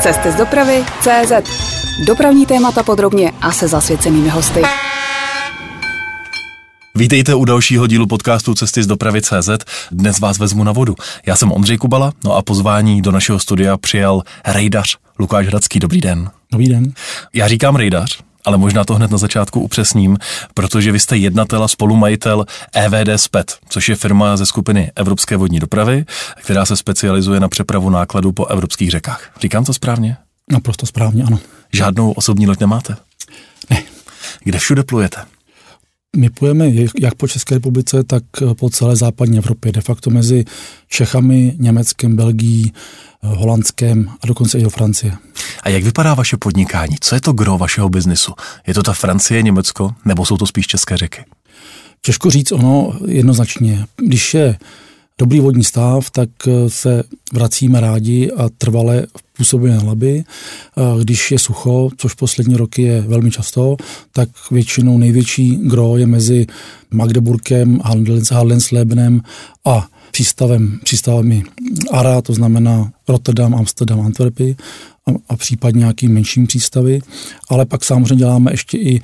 Cesty z dopravy CZ. Dopravní témata podrobně a se zasvěcenými hosty. Vítejte u dalšího dílu podcastu Cesty z dopravy CZ. Dnes vás vezmu na vodu. Já jsem Ondřej Kubala, no a pozvání do našeho studia přijal rejdař Lukáš Hradský. Dobrý den. Dobrý den. Já říkám rejdař, ale možná to hned na začátku upřesním, protože vy jste jednatel a spolumajitel EVD SPET, což je firma ze skupiny Evropské vodní dopravy, která se specializuje na přepravu nákladů po evropských řekách. Říkám to správně? Naprosto správně, ano. Žádnou osobní loď nemáte? Ne. Kde všude plujete? My jak po České republice, tak po celé západní Evropě. De facto mezi Čechami, Německem, Belgií, Holandskem a dokonce i do Francie. A jak vypadá vaše podnikání? Co je to gro vašeho biznisu? Je to ta Francie, Německo, nebo jsou to spíš české řeky? Těžko říct ono jednoznačně. Když je dobrý vodní stav, tak se vracíme rádi a trvale působíme na laby. Když je sucho, což poslední roky je velmi často, tak většinou největší gro je mezi Magdeburkem, Handelslebenem a přístavem, přístavami ARA, to znamená Rotterdam, Amsterdam, Antwerpy a, a případně nějaký menším přístavy, ale pak samozřejmě děláme ještě i e,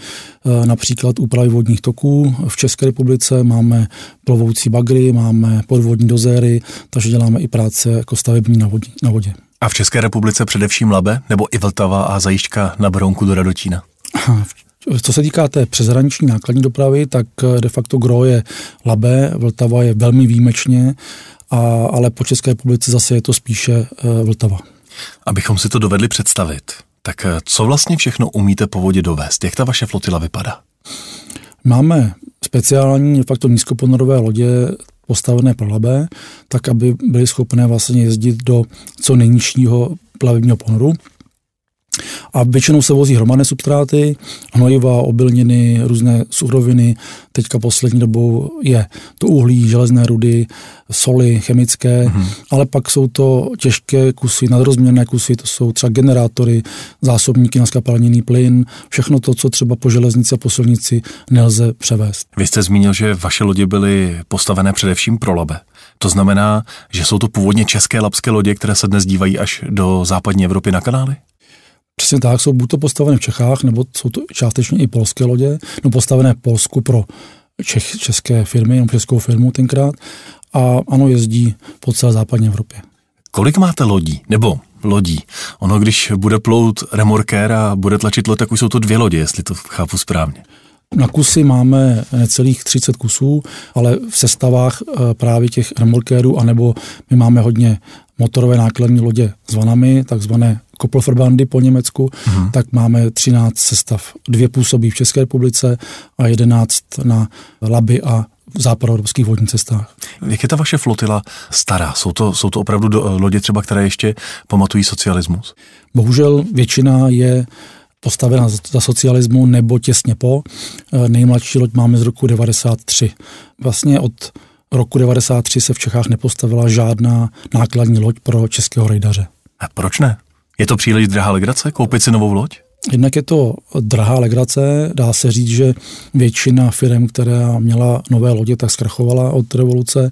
například úpravy vodních toků. V České republice máme plovoucí bagry, máme podvodní dozéry, takže děláme i práce jako stavební na, vodě. Na vodě. A v České republice především Labe nebo i Vltava a zajišťka na Bronku do Radotína? Co se týká té přeshraniční nákladní dopravy, tak eh, de facto gro je Labe, Vltava je velmi výjimečně, a, ale po České republice zase je to spíše uh, Vltava. Abychom si to dovedli představit, tak eh, co vlastně všechno umíte po vodě dovést? Jak ta vaše flotila vypadá? Máme speciální de facto nízkoponorové lodě postavené pro Labe, tak aby byly schopné vlastně jezdit do co nejnižšího plavebního ponoru. A většinou se vozí hromadné substráty, hnojiva, obilniny, různé suroviny. Teďka poslední dobou je to uhlí, železné rudy, soli chemické, mm-hmm. ale pak jsou to těžké kusy, nadrozměrné kusy, to jsou třeba generátory, zásobníky na skapalněný plyn, všechno to, co třeba po železnici a po silnici nelze převést. Vy jste zmínil, že vaše lodě byly postavené především pro labe. To znamená, že jsou to původně české labské lodě, které se dnes dívají až do západní Evropy na kanály? Přesně tak, jsou buď to postavené v Čechách, nebo jsou to částečně i polské lodě, no postavené v Polsku pro Čech, české firmy, jenom českou firmu tenkrát. A ano, jezdí po celé západní Evropě. Kolik máte lodí? Nebo lodí? Ono, když bude plout remorkér a bude tlačit loď, tak už jsou to dvě lodě, jestli to chápu správně. Na kusy máme necelých 30 kusů, ale v sestavách eh, právě těch remorkérů, anebo my máme hodně motorové nákladní lodě s vanami, takzvané Koppelverbandy po Německu, uh-huh. tak máme 13 sestav. Dvě působí v České republice a 11 na Laby a v západoevropských vodních cestách. Jak je ta vaše flotila stará? Jsou to, jsou to opravdu do, lodě třeba, které ještě pamatují socialismus? Bohužel většina je postavena za socialismu nebo těsně po. Nejmladší loď máme z roku 93. Vlastně od roku 93 se v Čechách nepostavila žádná nákladní loď pro českého rejdaře. A proč ne? Je to příliš drahá legrace koupit si novou loď? Jednak je to drahá legrace, dá se říct, že většina firm, která měla nové lodě, tak zkrachovala od revoluce.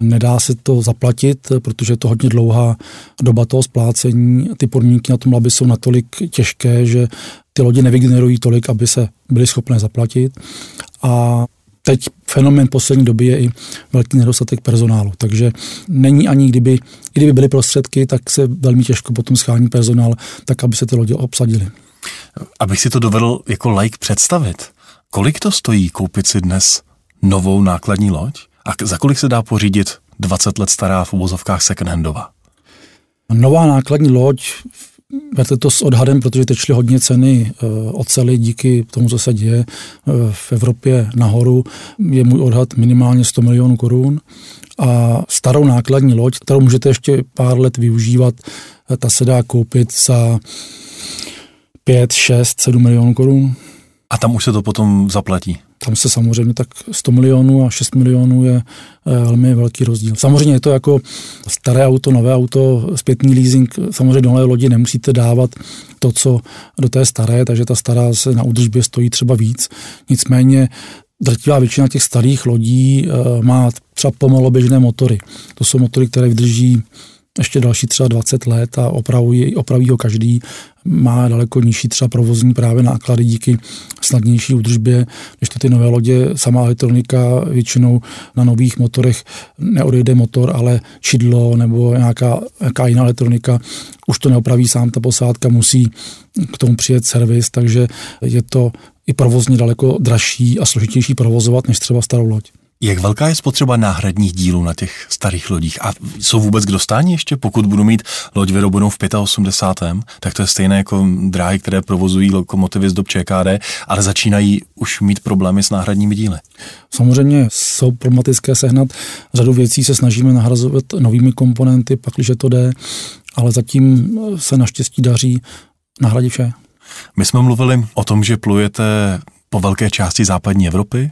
Nedá se to zaplatit, protože je to hodně dlouhá doba toho splácení. Ty podmínky na tom labi jsou natolik těžké, že ty lodě nevygenerují tolik, aby se byly schopné zaplatit. A teď fenomén poslední doby je i velký nedostatek personálu. Takže není ani kdyby, i kdyby byly prostředky, tak se velmi těžko potom schání personál, tak aby se ty lodě obsadily. Abych si to dovedl jako like představit, kolik to stojí koupit si dnes novou nákladní loď a za kolik se dá pořídit 20 let stará v uvozovkách second-handová? Nová nákladní loď Berte to s odhadem, protože teď šly hodně ceny eh, oceli díky tomu, co se děje eh, v Evropě nahoru. Je můj odhad minimálně 100 milionů korun. A starou nákladní loď, kterou můžete ještě pár let využívat, eh, ta se dá koupit za 5, 6, 7 milionů korun. A tam už se to potom zaplatí? Tam se samozřejmě tak 100 milionů a 6 milionů je eh, velmi velký rozdíl. Samozřejmě je to jako staré auto, nové auto, zpětný leasing. Samozřejmě do nové lodi nemusíte dávat to, co do té staré, takže ta stará se na údržbě stojí třeba víc. Nicméně drtivá většina těch starých lodí eh, má třeba pomaloběžné motory. To jsou motory, které vydrží ještě další třeba 20 let a opravují, opraví ho každý. Má daleko nižší třeba provozní právě náklady díky snadnější údržbě, když to ty nové lodě, sama elektronika většinou na nových motorech neodejde motor, ale čidlo nebo nějaká, nějaká jiná elektronika, už to neopraví sám, ta posádka musí k tomu přijet servis, takže je to i provozně daleko dražší a složitější provozovat než třeba starou loď. Jak velká je spotřeba náhradních dílů na těch starých lodích? A jsou vůbec k dostání ještě? Pokud budu mít loď vyrobenou v 85. tak to je stejné jako dráhy, které provozují lokomotivy z dob ČKD, ale začínají už mít problémy s náhradními díly. Samozřejmě jsou problematické sehnat. Řadu věcí se snažíme nahrazovat novými komponenty, pak, když to jde, ale zatím se naštěstí daří nahradit vše. My jsme mluvili o tom, že plujete po velké části západní Evropy.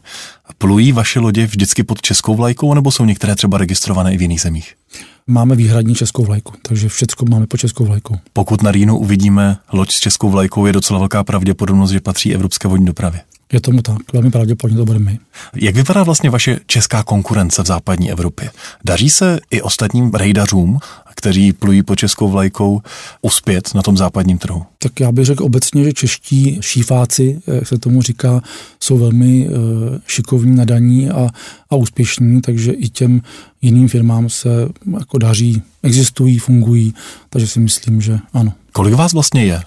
Plují vaše lodě vždycky pod českou vlajkou, nebo jsou některé třeba registrované i v jiných zemích? Máme výhradní českou vlajku, takže všechno máme pod českou vlajkou. Pokud na Rýnu uvidíme loď s českou vlajkou, je docela velká pravděpodobnost, že patří evropské vodní dopravě. Je tomu tak, velmi pravděpodobně to budeme my. Jak vypadá vlastně vaše česká konkurence v západní Evropě? Daří se i ostatním rejdařům, kteří plují po českou vlajkou, uspět na tom západním trhu? Tak já bych řekl obecně, že čeští šífáci, jak se tomu říká, jsou velmi uh, šikovní, nadaní a, a úspěšní, takže i těm jiným firmám se jako daří, existují, fungují, takže si myslím, že ano. Kolik vás vlastně je?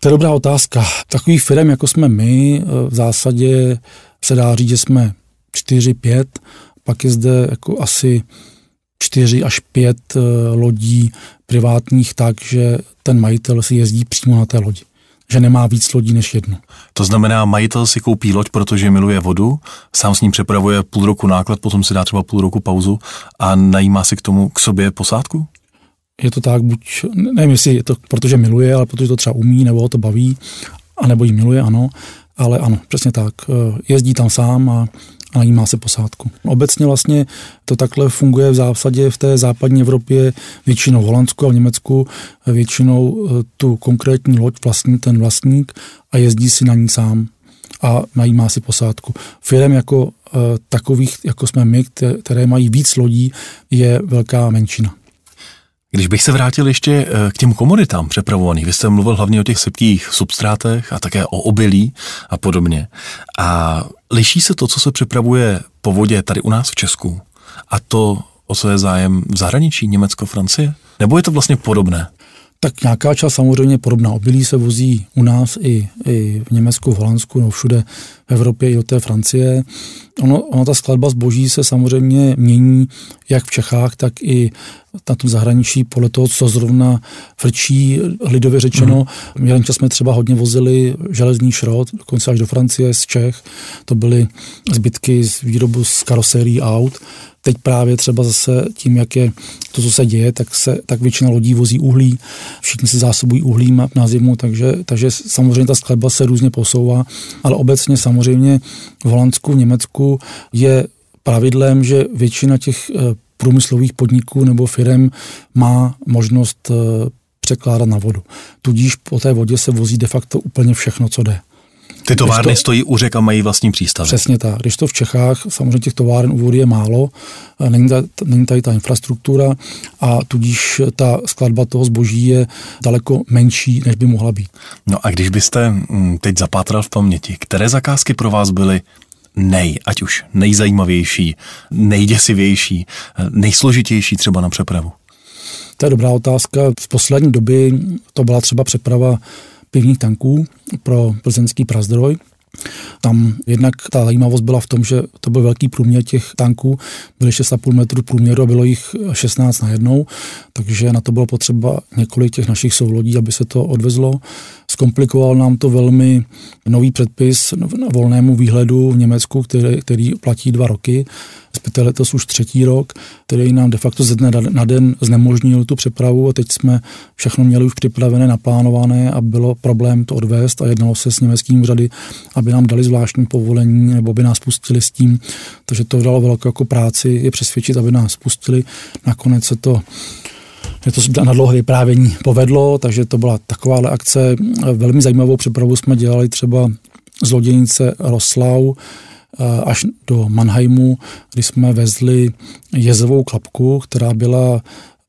To je dobrá otázka. Takových firm, jako jsme my, v zásadě se dá říct, že jsme 4-5, pak je zde jako asi 4 až 5 eh, lodí privátních tak, že ten majitel si jezdí přímo na té lodi že nemá víc lodí než jednu. To znamená, majitel si koupí loď, protože miluje vodu, sám s ním přepravuje půl roku náklad, potom si dá třeba půl roku pauzu a najímá si k tomu k sobě posádku? Je to tak, buď, nevím, jestli je to protože miluje, ale protože to třeba umí, nebo ho to baví, anebo jí miluje, ano, ale ano, přesně tak. Eh, jezdí tam sám a, a najímá se posádku. Obecně vlastně to takhle funguje v zásadě v té západní Evropě, většinou v Holandsku a v Německu, většinou eh, tu konkrétní loď vlastní ten vlastník a jezdí si na ní sám a najímá si posádku. Firem jako takových, jako jsme my, které mají víc lodí, je velká menšina. Když bych se vrátil ještě eh, k těm komoditám přepravovaných, vy jste mluvil hlavně o těch sypkých substrátech a také o obilí a podobně. A liší se to, co se přepravuje po vodě tady u nás v Česku a to, o co je zájem v zahraničí, Německo, Francie? Nebo je to vlastně podobné? Tak nějaká část samozřejmě podobná. Obilí se vozí u nás i, i v Německu, v Holandsku, no všude Evropě i do té Francie. Ono, ono, ta skladba zboží se samozřejmě mění jak v Čechách, tak i na tom zahraničí podle toho, co zrovna frčí, lidově řečeno. Mm. Jeden čas jsme třeba hodně vozili železný šrot, dokonce až do Francie z Čech. To byly zbytky z výrobu z karosérií aut. Teď právě třeba zase tím, jak je to, co se děje, tak, se, tak většina lodí vozí uhlí, všichni se zásobují uhlím na zimu, takže, takže samozřejmě ta skladba se různě posouvá, ale obecně samozřejmě v Holandsku, v Německu je pravidlem, že většina těch eh, průmyslových podniků nebo firm má možnost eh, překládat na vodu. Tudíž po té vodě se vozí de facto úplně všechno, co jde. Ty továrny to, stojí u řek a mají vlastní přístav. Přesně tak. Když to v Čechách, samozřejmě těch továren u vody je málo, není, ta, není tady ta infrastruktura a tudíž ta skladba toho zboží je daleko menší, než by mohla být. No a když byste mm, teď zapátral v paměti, které zakázky pro vás byly nej, ať už nejzajímavější, nejděsivější, nejsložitější třeba na přepravu? To je dobrá otázka. V poslední době to byla třeba přeprava pivních tanků pro plzeňský prazdroj. Tam jednak ta zajímavost byla v tom, že to byl velký průměr těch tanků, byly 6,5 metrů průměru a bylo jich 16 na jednou, takže na to bylo potřeba několik těch našich soulodí, aby se to odvezlo. Zkomplikoval nám to velmi nový předpis na volnému výhledu v Německu, který, který platí dva roky, respektive letos už třetí rok, který nám de facto ze dne na den znemožnil tu přepravu a teď jsme všechno měli už připravené, naplánované a bylo problém to odvést a jednalo se s německým úřady, aby nám dali zvláštní povolení nebo by nás pustili s tím. Takže to dalo velkou jako práci je přesvědčit, aby nás pustili. Nakonec se to že to na dlouhé vyprávění povedlo, takže to byla taková akce. Velmi zajímavou přepravu jsme dělali třeba z loděnice Roslau eh, až do Mannheimu, kdy jsme vezli jezovou klapku, která byla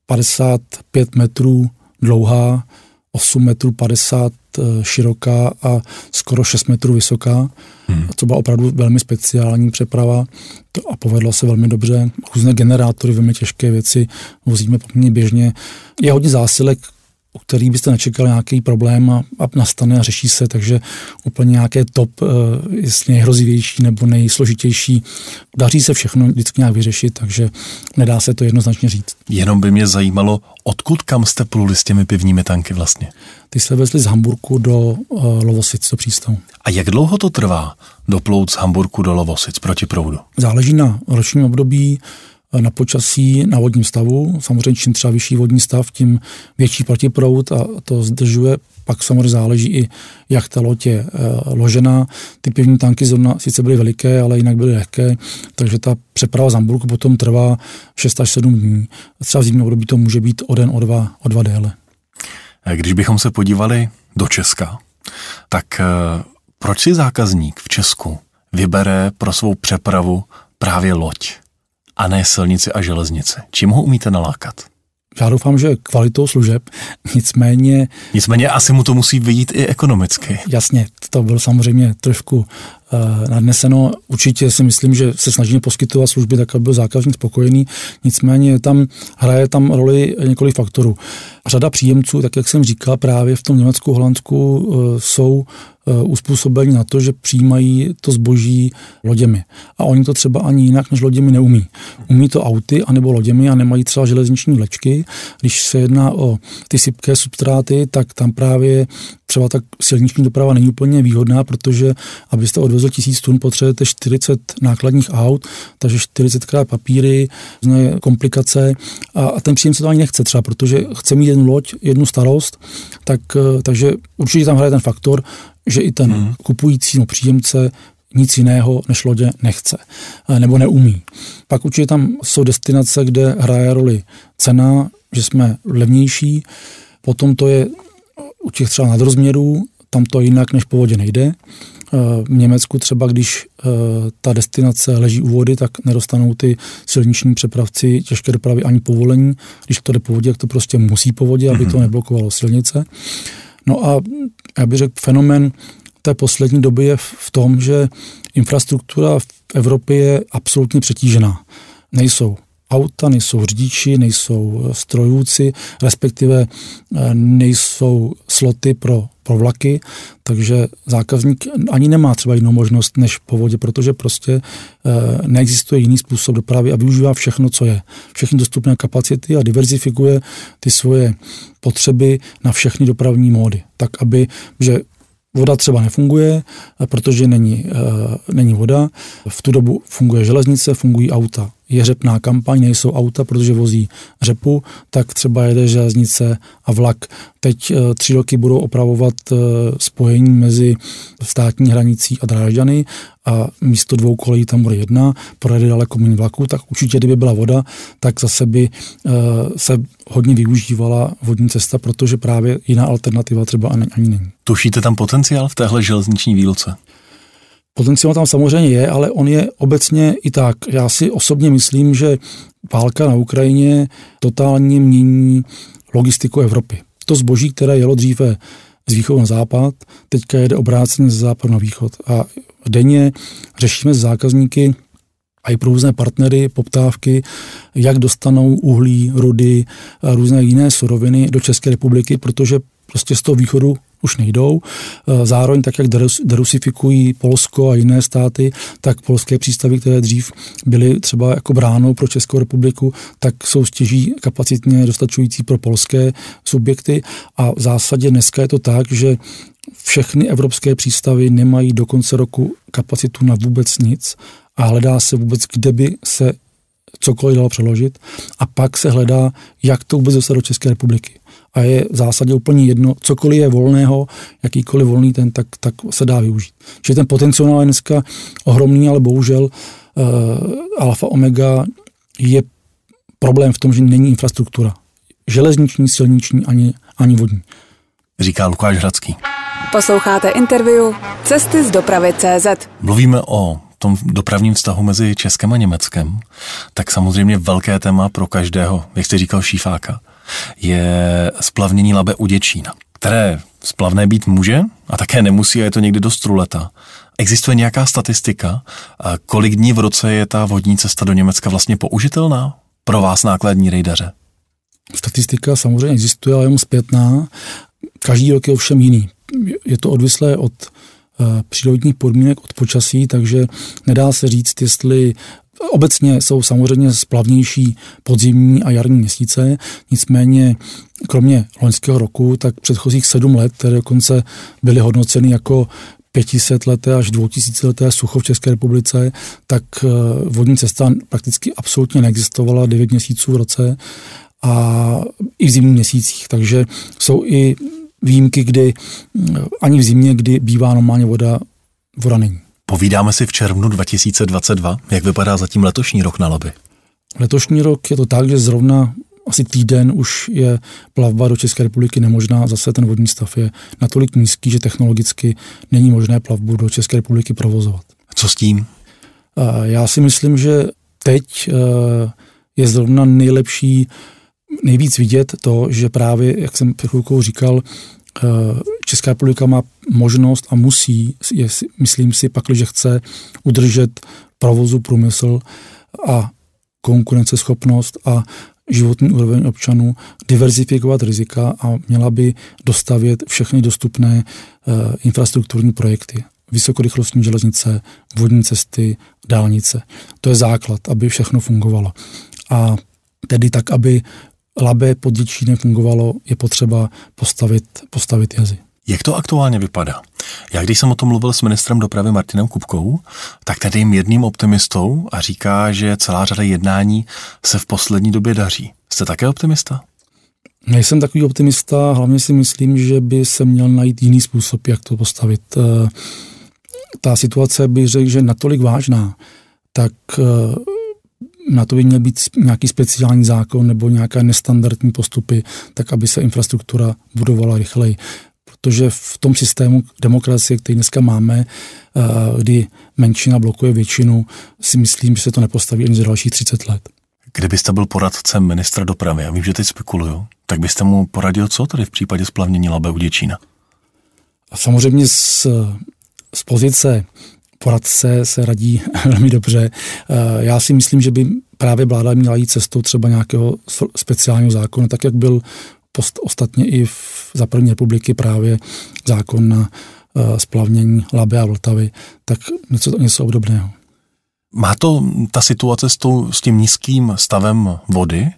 55 metrů dlouhá, 8 metrů 50 eh, široká a skoro 6 metrů vysoká, hmm. co byla opravdu velmi speciální přeprava to a povedlo se velmi dobře. Různé generátory, velmi těžké věci vozíme poměrně běžně. Je hodně zásilek, u který byste nečekali nějaký problém a, a nastane a řeší se, takže úplně nějaké top, uh, jestli nejhrozivější nebo nejsložitější. Daří se všechno vždycky nějak vyřešit, takže nedá se to jednoznačně říct. Jenom by mě zajímalo, odkud kam jste pluli s těmi pivními tanky vlastně? Ty se vezli z Hamburku do uh, Lovosic, do přístavu. A jak dlouho to trvá doplout z Hamburku do Lovosic proti proudu? Záleží na ročním období na počasí, na vodním stavu. Samozřejmě čím třeba vyšší vodní stav, tím větší protiprout a to zdržuje. Pak samozřejmě záleží i, jak ta loď je e, ložená. Ty pivní tanky zrovna sice byly veliké, ale jinak byly lehké, takže ta přeprava z Hamburgu potom trvá 6 až 7 dní. Třeba v zimním období to může být o den, o dva, o dva déle. Když bychom se podívali do Česka, tak e, proč si zákazník v Česku vybere pro svou přepravu právě loď? A ne silnici a železnici. Čím ho umíte nalákat? Já doufám, že kvalitou služeb, nicméně... Nicméně asi mu to musí vyjít i ekonomicky. Jasně, to bylo samozřejmě trošku uh, nadneseno. Určitě si myslím, že se snažíme poskytovat služby tak, aby byl zákazník spokojený, nicméně tam hraje tam roli několik faktorů. Řada příjemců, tak jak jsem říkal, právě v tom Německu, Holandsku uh, jsou Eh, uspůsobení na to, že přijímají to zboží loděmi. A oni to třeba ani jinak než loděmi neumí. Umí to auty anebo loděmi a nemají třeba železniční vlečky. Když se jedná o ty sypké substráty, tak tam právě třeba tak silniční doprava není úplně výhodná, protože abyste odvezl tisíc tun, potřebujete 40 nákladních aut, takže 40 krát papíry, různé komplikace a, a ten příjemce to ani nechce třeba, protože chce mít jednu loď, jednu starost, tak, eh, takže určitě tam hraje ten faktor, že i ten hmm. kupující no, příjemce nic jiného než lodě nechce eh, nebo neumí. Pak určitě tam jsou destinace, kde hraje roli cena, že jsme levnější, potom to je u těch třeba nadrozměrů, tam to jinak než po vodě nejde. Eh, v Německu třeba, když eh, ta destinace leží u vody, tak nedostanou ty silniční přepravci těžké dopravy ani povolení. Když to jde po vodě, tak to prostě musí po vodě, aby to mhm. neblokovalo silnice. No a já bych řekl, fenomen té poslední doby je v tom, že infrastruktura v Evropě je absolutně přetížená. Nejsou auta, nejsou řidiči, nejsou eh, strojůci, respektive eh, nejsou sloty pro, pro vlaky, takže zákazník ani nemá třeba jinou možnost než po vodě, protože prostě eh, neexistuje jiný způsob dopravy a využívá všechno, co je. Všechny dostupné kapacity a diverzifikuje ty svoje potřeby na všechny dopravní módy. Tak, aby, že Voda třeba nefunguje, protože není, není voda. V tu dobu funguje železnice, fungují auta je řepná kampaň, nejsou auta, protože vozí řepu, tak třeba jede železnice a vlak. Teď eh, tři roky budou opravovat eh, spojení mezi státní hranicí a Drážďany a místo dvou kolejí tam bude jedna, projede daleko méně vlaků, tak určitě, kdyby byla voda, tak zase by eh, se hodně využívala vodní cesta, protože právě jiná alternativa třeba ani, ani není. Tušíte tam potenciál v téhle železniční výlce? Potenciál tam samozřejmě je, ale on je obecně i tak. Já si osobně myslím, že válka na Ukrajině totálně mění logistiku Evropy. To zboží, které jelo dříve z východu na západ, teďka jede obráceně z západu na východ. A denně řešíme s zákazníky a i pro různé partnery, poptávky, jak dostanou uhlí, rudy a různé jiné suroviny do České republiky, protože prostě z toho východu už nejdou. Eh, zároveň tak, jak derusifikují Polsko a jiné státy, tak polské přístavy, které dřív byly třeba jako bránou pro Českou republiku, tak jsou stěží kapacitně dostačující pro polské subjekty a v zásadě dneska je to tak, že všechny evropské přístavy nemají do konce roku kapacitu na vůbec nic a hledá se vůbec, kde by se cokoliv dalo přeložit a pak se hledá, jak to vůbec dostat do České republiky a je v zásadě úplně jedno, cokoliv je volného, jakýkoliv volný ten, tak, tak se dá využít. Čili ten potenciál je dneska ohromný, ale bohužel uh, alfa omega je problém v tom, že není infrastruktura. Železniční, silniční ani, ani vodní. Říká Lukáš Hradský. Posloucháte interview Cesty z dopravy CZ. Mluvíme o tom dopravním vztahu mezi Českem a Německem, tak samozřejmě velké téma pro každého, jak jste říkal, šífáka, je splavnění Labe u Děčína, které splavné být může a také nemusí a je to někdy dost truleta. Existuje nějaká statistika, kolik dní v roce je ta vodní cesta do Německa vlastně použitelná pro vás nákladní rejdaře? Statistika samozřejmě existuje, ale jenom zpětná. Každý rok je ovšem jiný. Je to odvislé od přírodních podmínek, od počasí, takže nedá se říct, jestli Obecně jsou samozřejmě splavnější podzimní a jarní měsíce, nicméně kromě loňského roku, tak předchozích sedm let, které dokonce byly hodnoceny jako 500 leté až 2000 leté sucho v České republice, tak eh, vodní cesta prakticky absolutně neexistovala 9 měsíců v roce a i v zimních měsících. Takže jsou i výjimky, kdy eh, ani v zimě, kdy bývá normálně voda, voda není. Povídáme si v červnu 2022, jak vypadá zatím letošní rok na Labi. Letošní rok je to tak, že zrovna asi týden už je plavba do České republiky nemožná. Zase ten vodní stav je natolik nízký, že technologicky není možné plavbu do České republiky provozovat. Co s tím? Já si myslím, že teď eh, je zrovna nejlepší, nejvíc vidět to, že právě, jak jsem před chvilkou říkal, eh, Česká republika má možnost a musí, je, myslím si, pak, že chce udržet provozu průmysl a konkurenceschopnost a životní úroveň občanů, diverzifikovat rizika a měla by dostavět všechny dostupné uh, infrastrukturní projekty. Vysokorychlostní železnice, vodní cesty, dálnice. To je základ, aby všechno fungovalo. A tedy tak, aby Labe pod Děčínem fungovalo, je potřeba postavit, postavit jazy. Jak to aktuálně vypadá? Já když jsem o tom mluvil s ministrem dopravy Martinem Kupkou, tak tady jim jedným optimistou a říká, že celá řada jednání se v poslední době daří. Jste také optimista? Nejsem takový optimista, hlavně si myslím, že by se měl najít jiný způsob, jak to postavit. Eh, ta situace bych řekl, že natolik vážná, tak eh, na to by měl být nějaký speciální zákon nebo nějaké nestandardní postupy, tak aby se infrastruktura budovala rychleji protože v tom systému demokracie, který dneska máme, eh, kdy menšina blokuje většinu, si myslím, že se to nepostaví ani za dalších 30 let. Kdybyste byl poradcem ministra dopravy, já vím, že teď spekuluju, tak byste mu poradil co tady v případě splavnění Labe u Děčína? A samozřejmě z, z pozice poradce se radí velmi dobře. Eh, já si myslím, že by právě vláda měla jít cestou třeba nějakého speciálního zákona, tak jak byl post, ostatně i v, za první republiky právě zákon na uh, splavnění Labe a Vltavy, tak něco, něco obdobného. Má to ta situace s, tou, s tím nízkým stavem vody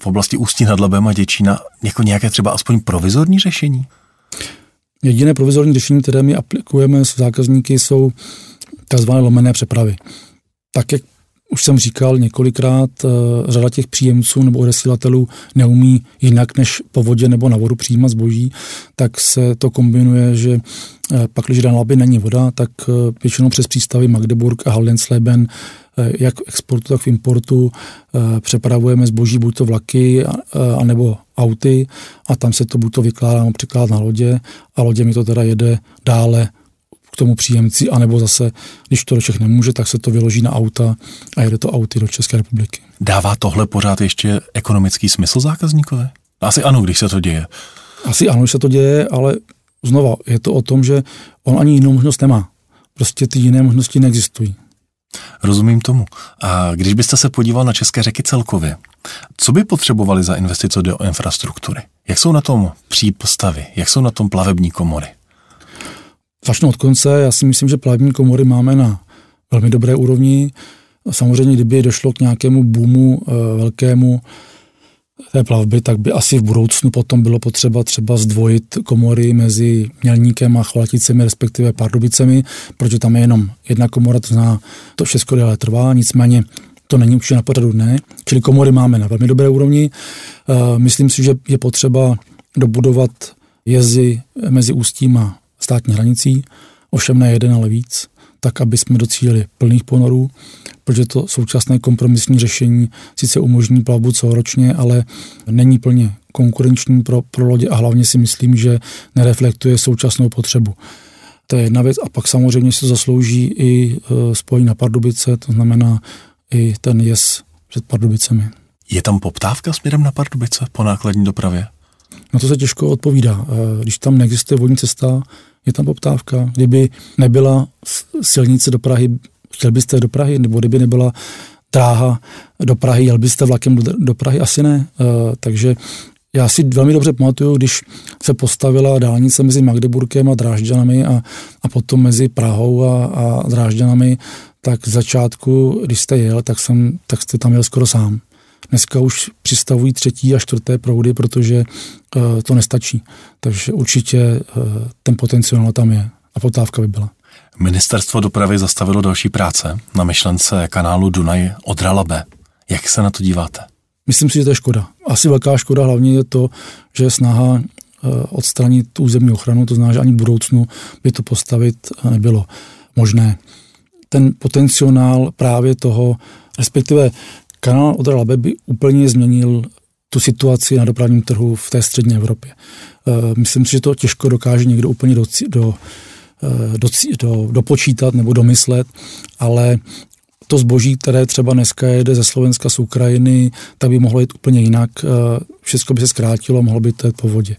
v oblasti Ústí nad Labem a Děčína jako nějaké třeba aspoň provizorní řešení? Jediné provizorní řešení, které my aplikujeme s zákazníky, jsou tzv. lomené přepravy. Tak, jak už jsem říkal několikrát, eh, řada těch příjemců nebo odesílatelů neumí jinak než po vodě nebo na vodu přijímat zboží, tak se to kombinuje, že eh, pak, když na Labi není voda, tak eh, většinou přes přístavy Magdeburg a Haldensleben jak v exportu, tak v importu přepravujeme zboží buď to vlaky, anebo auty a tam se to buď to vykládá překládá na lodě a lodě mi to teda jede dále k tomu příjemci, anebo zase, když to do Čech nemůže, tak se to vyloží na auta a jede to auty do České republiky. Dává tohle pořád ještě ekonomický smysl zákazníkovi? Asi ano, když se to děje. Asi ano, když se to děje, ale znova, je to o tom, že on ani jinou možnost nemá. Prostě ty jiné možnosti neexistují. Rozumím tomu. A když byste se podíval na české řeky celkově, co by potřebovali za investice do infrastruktury? Jak jsou na tom přípostavy? Jak jsou na tom plavební komory? Začnu od konce. Já si myslím, že plavební komory máme na velmi dobré úrovni. Samozřejmě, kdyby došlo k nějakému boomu e, velkému té plavby, tak by asi v budoucnu potom bylo potřeba třeba zdvojit komory mezi Mělníkem a Chvalaticemi, respektive Pardubicemi, protože tam je jenom jedna komora, to znamená, to všechno déle trvá, nicméně to není určitě na pořadu dne, čili komory máme na velmi dobré úrovni. E, myslím si, že je potřeba dobudovat jezy mezi Ústím a státní hranicí, ovšem ne jeden, ale víc, tak, aby jsme docílili plných ponorů, protože to současné kompromisní řešení sice umožní plavbu celoročně, ale není plně konkurenční pro, pro lodě a hlavně si myslím, že nereflektuje současnou potřebu. To je jedna věc. A pak samozřejmě se zaslouží i spojení na Pardubice, to znamená i ten jez před Pardubicemi. Je tam poptávka směrem na Pardubice po nákladní dopravě? No to se těžko odpovídá. Když tam neexistuje vodní cesta, je tam poptávka. Kdyby nebyla silnice do Prahy, chtěl byste do Prahy, nebo kdyby nebyla dráha do Prahy, jel byste vlakem do, do Prahy? Asi ne. Takže já si velmi dobře pamatuju, když se postavila dálnice mezi Magdeburkem a Drážďanami a, a potom mezi Prahou a, a Drážďanami, tak z začátku, když jste jel, tak, jsem, tak jste tam jel skoro sám. Dneska už přistavují třetí a čtvrté proudy, protože uh, to nestačí. Takže určitě uh, ten potenciál tam je a potávka by byla. Ministerstvo dopravy zastavilo další práce na myšlence kanálu Dunaj Odra-Labe. Jak se na to díváte? Myslím si, že to je škoda. Asi velká škoda hlavně je to, že je snaha uh, odstranit územní ochranu, to znamená, že ani v budoucnu by to postavit nebylo možné. Ten potenciál právě toho, respektive kanál od Labe by úplně změnil tu situaci na dopravním trhu v té střední Evropě. Eh, myslím si, že to těžko dokáže někdo úplně do, do, eh, do, do, dopočítat nebo domyslet, ale to zboží, které třeba dneska jede ze Slovenska, z Ukrajiny, tak by mohlo jít úplně jinak. Eh, všechno by se zkrátilo, mohlo by to jít po vodě.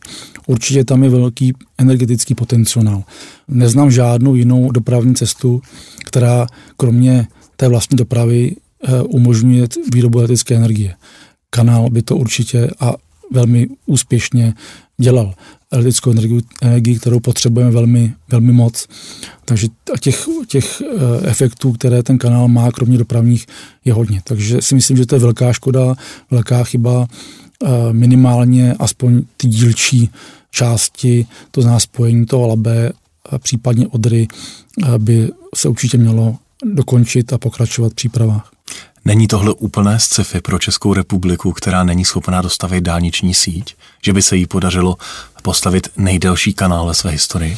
Určitě tam je velký energetický potenciál. Neznám žádnou jinou dopravní cestu, která kromě té vlastní dopravy umožňuje výrobu elektrické energie. Kanál by to určitě a velmi úspěšně dělal elektrickou energii, kterou potřebujeme velmi, velmi moc. Takže těch, těch eh, efektů, které ten kanál má, kromě dopravních, je hodně. Takže si myslím, že to je velká škoda, velká chyba, eh, minimálně aspoň ty dílčí části, to znamená spojení toho labe, případně odry, by se určitě mělo dokončit a pokračovat v přípravách. Není tohle úplné sci-fi pro Českou republiku, která není schopná dostavit dálniční síť? Že by se jí podařilo postavit nejdelší kanál ve své historii?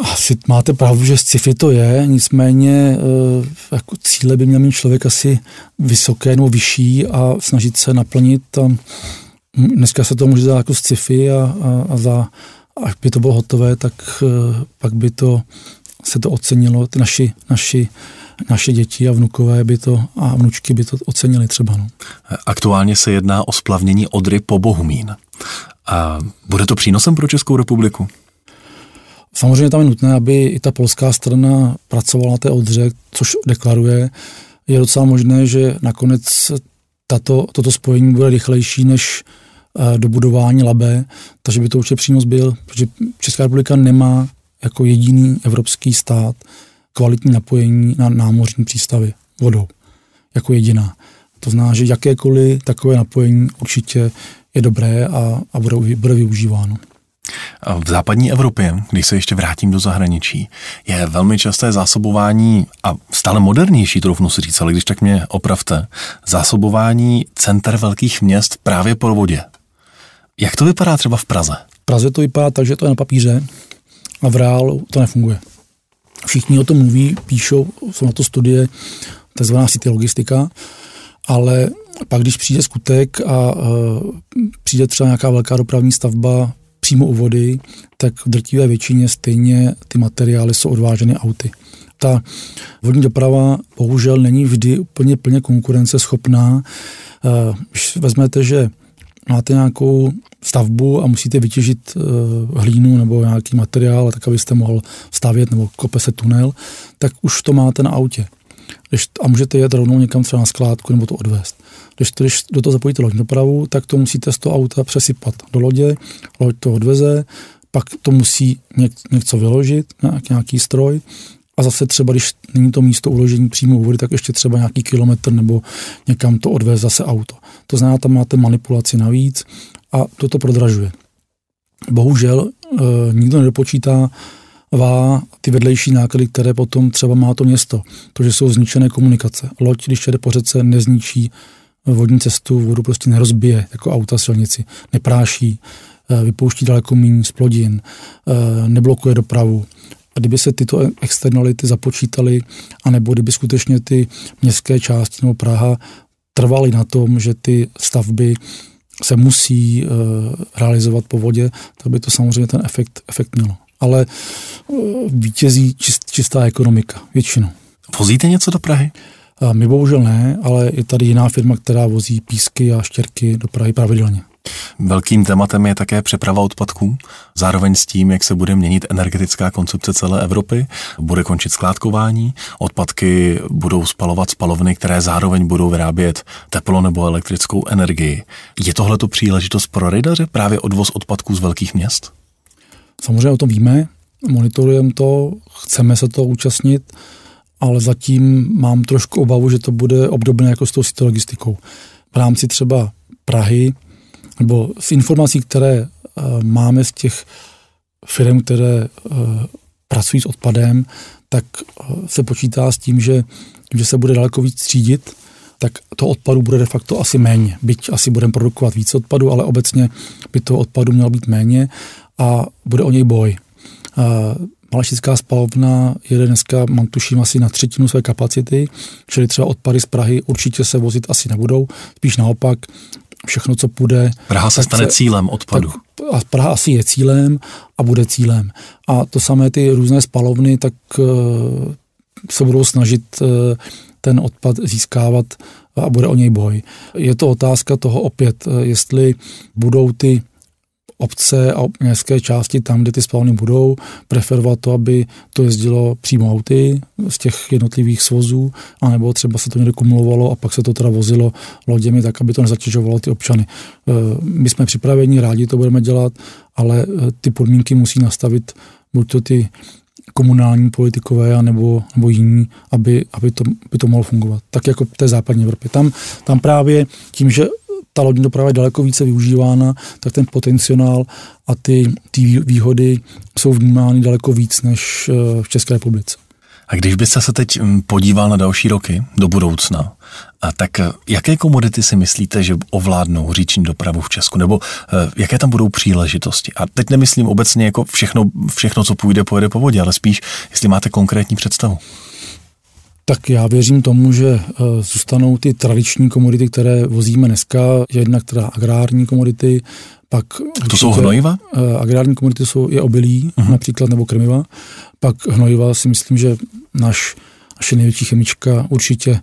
Asi máte pravdu, že sci-fi to je, nicméně eh, jako cíle by měl mít člověk asi vysoké nebo vyšší a snažit se naplnit. A dneska se to může dát jako sci-fi a, a, a za, až by to bylo hotové, tak eh, pak by to se to ocenilo, ty naši, naši naše děti a vnukové by to a vnučky by to ocenili třeba. No. Aktuálně se jedná o splavnění Odry po Bohumín. A bude to přínosem pro Českou republiku? Samozřejmě tam je nutné, aby i ta polská strana pracovala na té Odře, což deklaruje. Je docela možné, že nakonec tato, toto spojení bude rychlejší než eh, dobudování Labe, takže by to určitě přínos byl, protože Česká republika nemá jako jediný evropský stát kvalitní napojení na námořní přístavy vodou jako jediná. To znamená, že jakékoliv takové napojení určitě je dobré a, a bude, bude využíváno. V západní Evropě, když se ještě vrátím do zahraničí, je velmi časté zásobování a stále modernější, troufnu si říct, ale když tak mě opravte, zásobování center velkých měst právě po vodě. Jak to vypadá třeba v Praze? V Praze to vypadá tak, že to je na papíře a v reálu to nefunguje. Všichni o tom mluví, píšou, jsou na to studie, takzvaná city logistika, ale pak, když přijde skutek a uh, přijde třeba nějaká velká dopravní stavba přímo u vody, tak v drtivé většině stejně ty materiály jsou odváženy auty. Ta vodní doprava bohužel není vždy úplně plně konkurenceschopná. Uh, když vezmete, že máte nějakou stavbu a musíte vytěžit uh, hlínu nebo nějaký materiál, tak abyste mohl stavět nebo kope se tunel, tak už to máte na autě. Když, a můžete jet rovnou někam třeba na skládku nebo to odvést. Když, když do toho zapojíte loď dopravu, tak to musíte z toho auta přesypat do lodě, loď to odveze, pak to musí něk, něco vyložit, nějak, nějaký stroj, a zase třeba, když není to místo uložení přímo u vody, tak ještě třeba nějaký kilometr nebo někam to odveze zase auto. To znamená, tam máte manipulaci navíc a toto prodražuje. Bohužel e, nikdo nedopočítá vá ty vedlejší náklady, které potom třeba má to město. To, že jsou zničené komunikace. Loď, když jede po řece, nezničí vodní cestu, vodu prostě nerozbije jako auta silnici, nepráší, e, vypouští daleko méně z plodin, e, neblokuje dopravu. A kdyby se tyto externality započítaly, anebo kdyby skutečně ty městské části nebo Praha trvaly na tom, že ty stavby se musí uh, realizovat po vodě, tak by to samozřejmě ten efekt, efekt mělo. ale eh, vítězí čist, čistá ekonomika většinou. Vozíte něco do Prahy? My bohužel ne, ale je tady jiná firma, která vozí písky a štěrky do Prahy pravidelně. Velkým tématem je také přeprava odpadků, zároveň s tím, jak se bude měnit energetická koncepce celé Evropy, bude končit skládkování, odpadky budou spalovat spalovny, které zároveň budou vyrábět teplo nebo elektrickou energii. Je tohle to příležitost pro rejdaře, právě odvoz odpadků z velkých měst? Samozřejmě o tom víme, monitorujeme to, chceme se to účastnit, ale zatím mám trošku obavu, že to bude obdobné jako s tou logistikou. V rámci třeba Prahy nebo z informací, které eh, máme z těch firm, které eh, pracují s odpadem, tak eh, se počítá s tím, že, že se bude daleko víc třídit, tak to odpadu bude de facto asi méně. Byť asi budeme produkovat více odpadu, ale obecně by to odpadu mělo být méně a bude o něj boj. Malešická spalovna jede dneska, mám tuším, asi na třetinu své kapacity, čili třeba odpady z Prahy určitě se vozit asi nebudou, spíš naopak všechno, co půjde. Praha se stane se, cílem odpadu. Tak, a Praha asi je cílem a bude cílem. A to samé ty různé spalovny, tak uh, se budou snažit uh, ten odpad získávat a bude o něj boj. Je to otázka toho opět, uh, jestli budou ty obce a městské části tam, kde ty spalovny budou, preferovat to, aby to jezdilo přímo auty z těch jednotlivých svozů, anebo třeba se to někde kumulovalo a pak se to teda vozilo loděmi, tak aby to nezatěžovalo ty občany. E, my jsme připraveni, rádi to budeme dělat, ale e, ty podmínky musí nastavit buď to ty komunální politikové nebo, nebo jiní, aby, aby, to, aby to mohlo fungovat. Tak jako v té západní Evropě. Tam, tam právě tím, že ta lodní doprava je daleko více využívána, tak ten potenciál a ty, ty výhody jsou vnímány daleko víc než eh, v České republice. A když byste se teď mm, podíval na další roky do budoucna, a tak eh, jaké komodity si myslíte, že ovládnou říční dopravu v Česku? Nebo eh, jaké tam budou příležitosti? A teď nemyslím obecně jako všechno, všechno co půjde, pojede po vodě, ale spíš, jestli máte konkrétní představu. Tak já věřím tomu, že eh, zůstanou ty tradiční komodity, které vozíme dneska, jednak teda agrární komodity, pak... To jsou hnojiva? Eh, agrární komodity jsou je obilí, uh-huh. například, nebo krmiva. Pak hnojiva si myslím, že naš, naše největší chemička určitě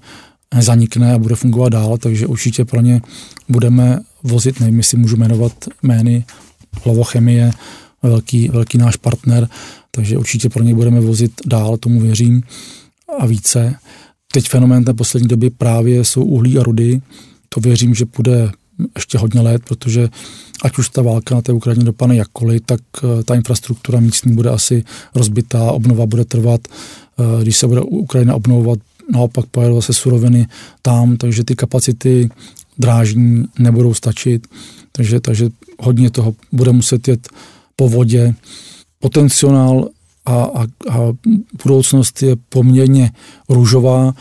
zanikne a bude fungovat dál, takže určitě pro ně budeme vozit, nevím, jestli můžu jmenovat jmény, Lovochemie, velký, velký náš partner, takže určitě pro ně budeme vozit dál, tomu věřím a více. Teď fenomén té poslední doby právě jsou uhlí a rudy. To věřím, že bude ještě hodně let, protože ať už ta válka na té Ukrajině dopadne jakkoliv, tak eh, ta infrastruktura místní bude asi rozbitá, obnova bude trvat. Eh, když se bude Ukrajina obnovovat, naopak pojedou zase suroviny tam, takže ty kapacity drážní nebudou stačit, takže, takže hodně toho bude muset jet po vodě. Potenciál a, a, a budoucnost je poměrně růžová.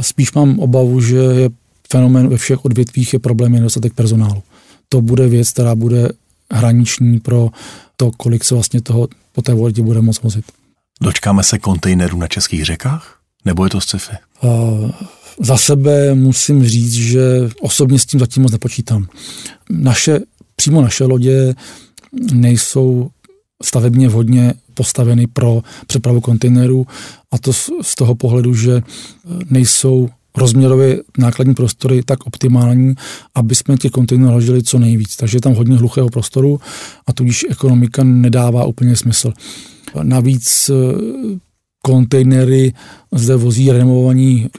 Spíš mám obavu, že je fenomén ve všech odvětvích je problém nedostatek personálu. To bude věc, která bude hraniční pro to, kolik se vlastně toho po té vodě bude moct vozit. Dočkáme se kontejnerů na českých řekách? Nebo je to sci-fi? Uh, za sebe musím říct, že osobně s tím zatím moc nepočítám. Naše, přímo naše lodě nejsou stavebně vhodně postaveny pro přepravu kontejnerů a to z toho pohledu, že nejsou rozměrově nákladní prostory tak optimální, aby jsme těch kontejnerů ložili co nejvíc. Takže je tam hodně hluchého prostoru a tudíž ekonomika nedává úplně smysl. Navíc eh, kontejnery zde vozí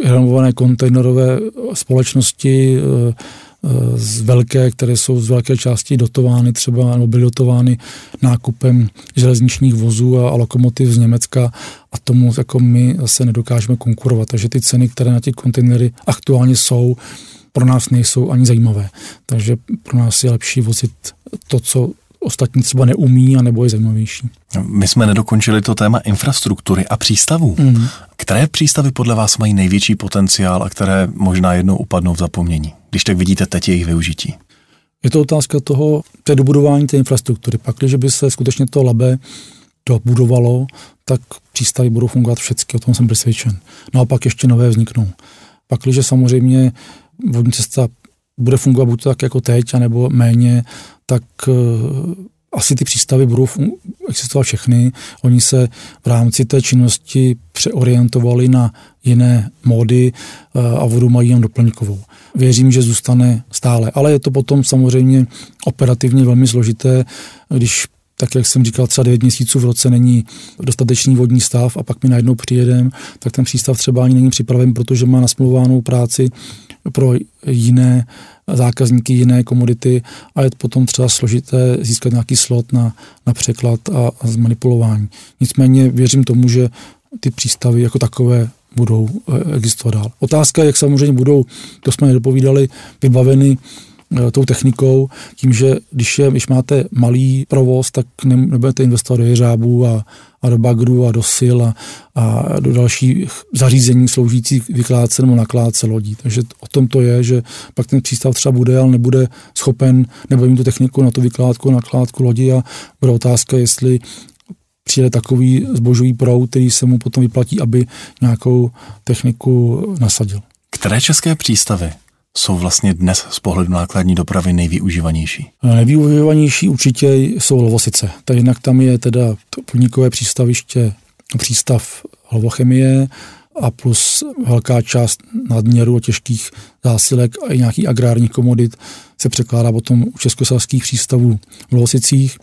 renovované kontejnerové společnosti, eh, z velké, které jsou z velké části dotovány třeba, nebo byly dotovány nákupem železničních vozů a, a lokomotiv z Německa a tomu jako my zase nedokážeme konkurovat. Takže ty ceny, které na ty kontejnery aktuálně jsou, pro nás nejsou ani zajímavé. Takže pro nás je lepší vozit to, co ostatní třeba neumí a nebo je zajímavější. My jsme nedokončili to téma infrastruktury a přístavů. Mm. Které přístavy podle vás mají největší potenciál a které možná jednou upadnou v zapomnění, když tak vidíte teď jejich využití? Je to otázka toho, té dobudování té infrastruktury. Pak, když by se skutečně to labe dobudovalo, tak přístavy budou fungovat všechny, o tom jsem přesvědčen. Naopak ještě nové vzniknou. Pak, když samozřejmě vodní cesta bude fungovat buď tak jako teď, anebo méně, tak uh, asi ty přístavy budou existovat všechny. Oni se v rámci té činnosti přeorientovali na jiné módy eh, a vodu mají jen doplňkovou. Věřím, že zůstane stále, ale je to potom samozřejmě operativně velmi složité, když tak jak jsem říkal, třeba 9 měsíců v roce není dostatečný vodní stav a pak mi najednou přijedem, tak ten přístav třeba ani není připraven, protože má nasmluvanou práci pro jiné zákazníky, jiné komodity a je potom třeba složité získat nějaký slot na, na překlad a, a zmanipulování. Nicméně věřím tomu, že ty přístavy jako takové budou eh, existovat dál. Otázka jak samozřejmě budou, to jsme nedopovídali, vybaveny tou technikou, tím, že když, je, když máte malý provoz, tak ne, nebudete investovat do jeřábů a, a do bagru a do sil a, a do dalších zařízení sloužících vykládce nebo nakládce lodí. Takže o tom to je, že pak ten přístav třeba bude, ale nebude schopen, nebo mít tu techniku na tu vykládku, nakládku lodi a bude otázka, jestli přijde takový zbožový proud, který se mu potom vyplatí, aby nějakou techniku nasadil. Které české přístavy jsou vlastně dnes z pohledu nákladní dopravy nejvyužívanější? Nejvyužívanější určitě jsou Lovosice. Tak jinak tam je teda to podnikové přístaviště, přístav Lovochemie a plus velká část nadměru těžkých zásilek a i nějakých agrárních komodit se překládá potom u českoslavských přístavů v Lovosicích,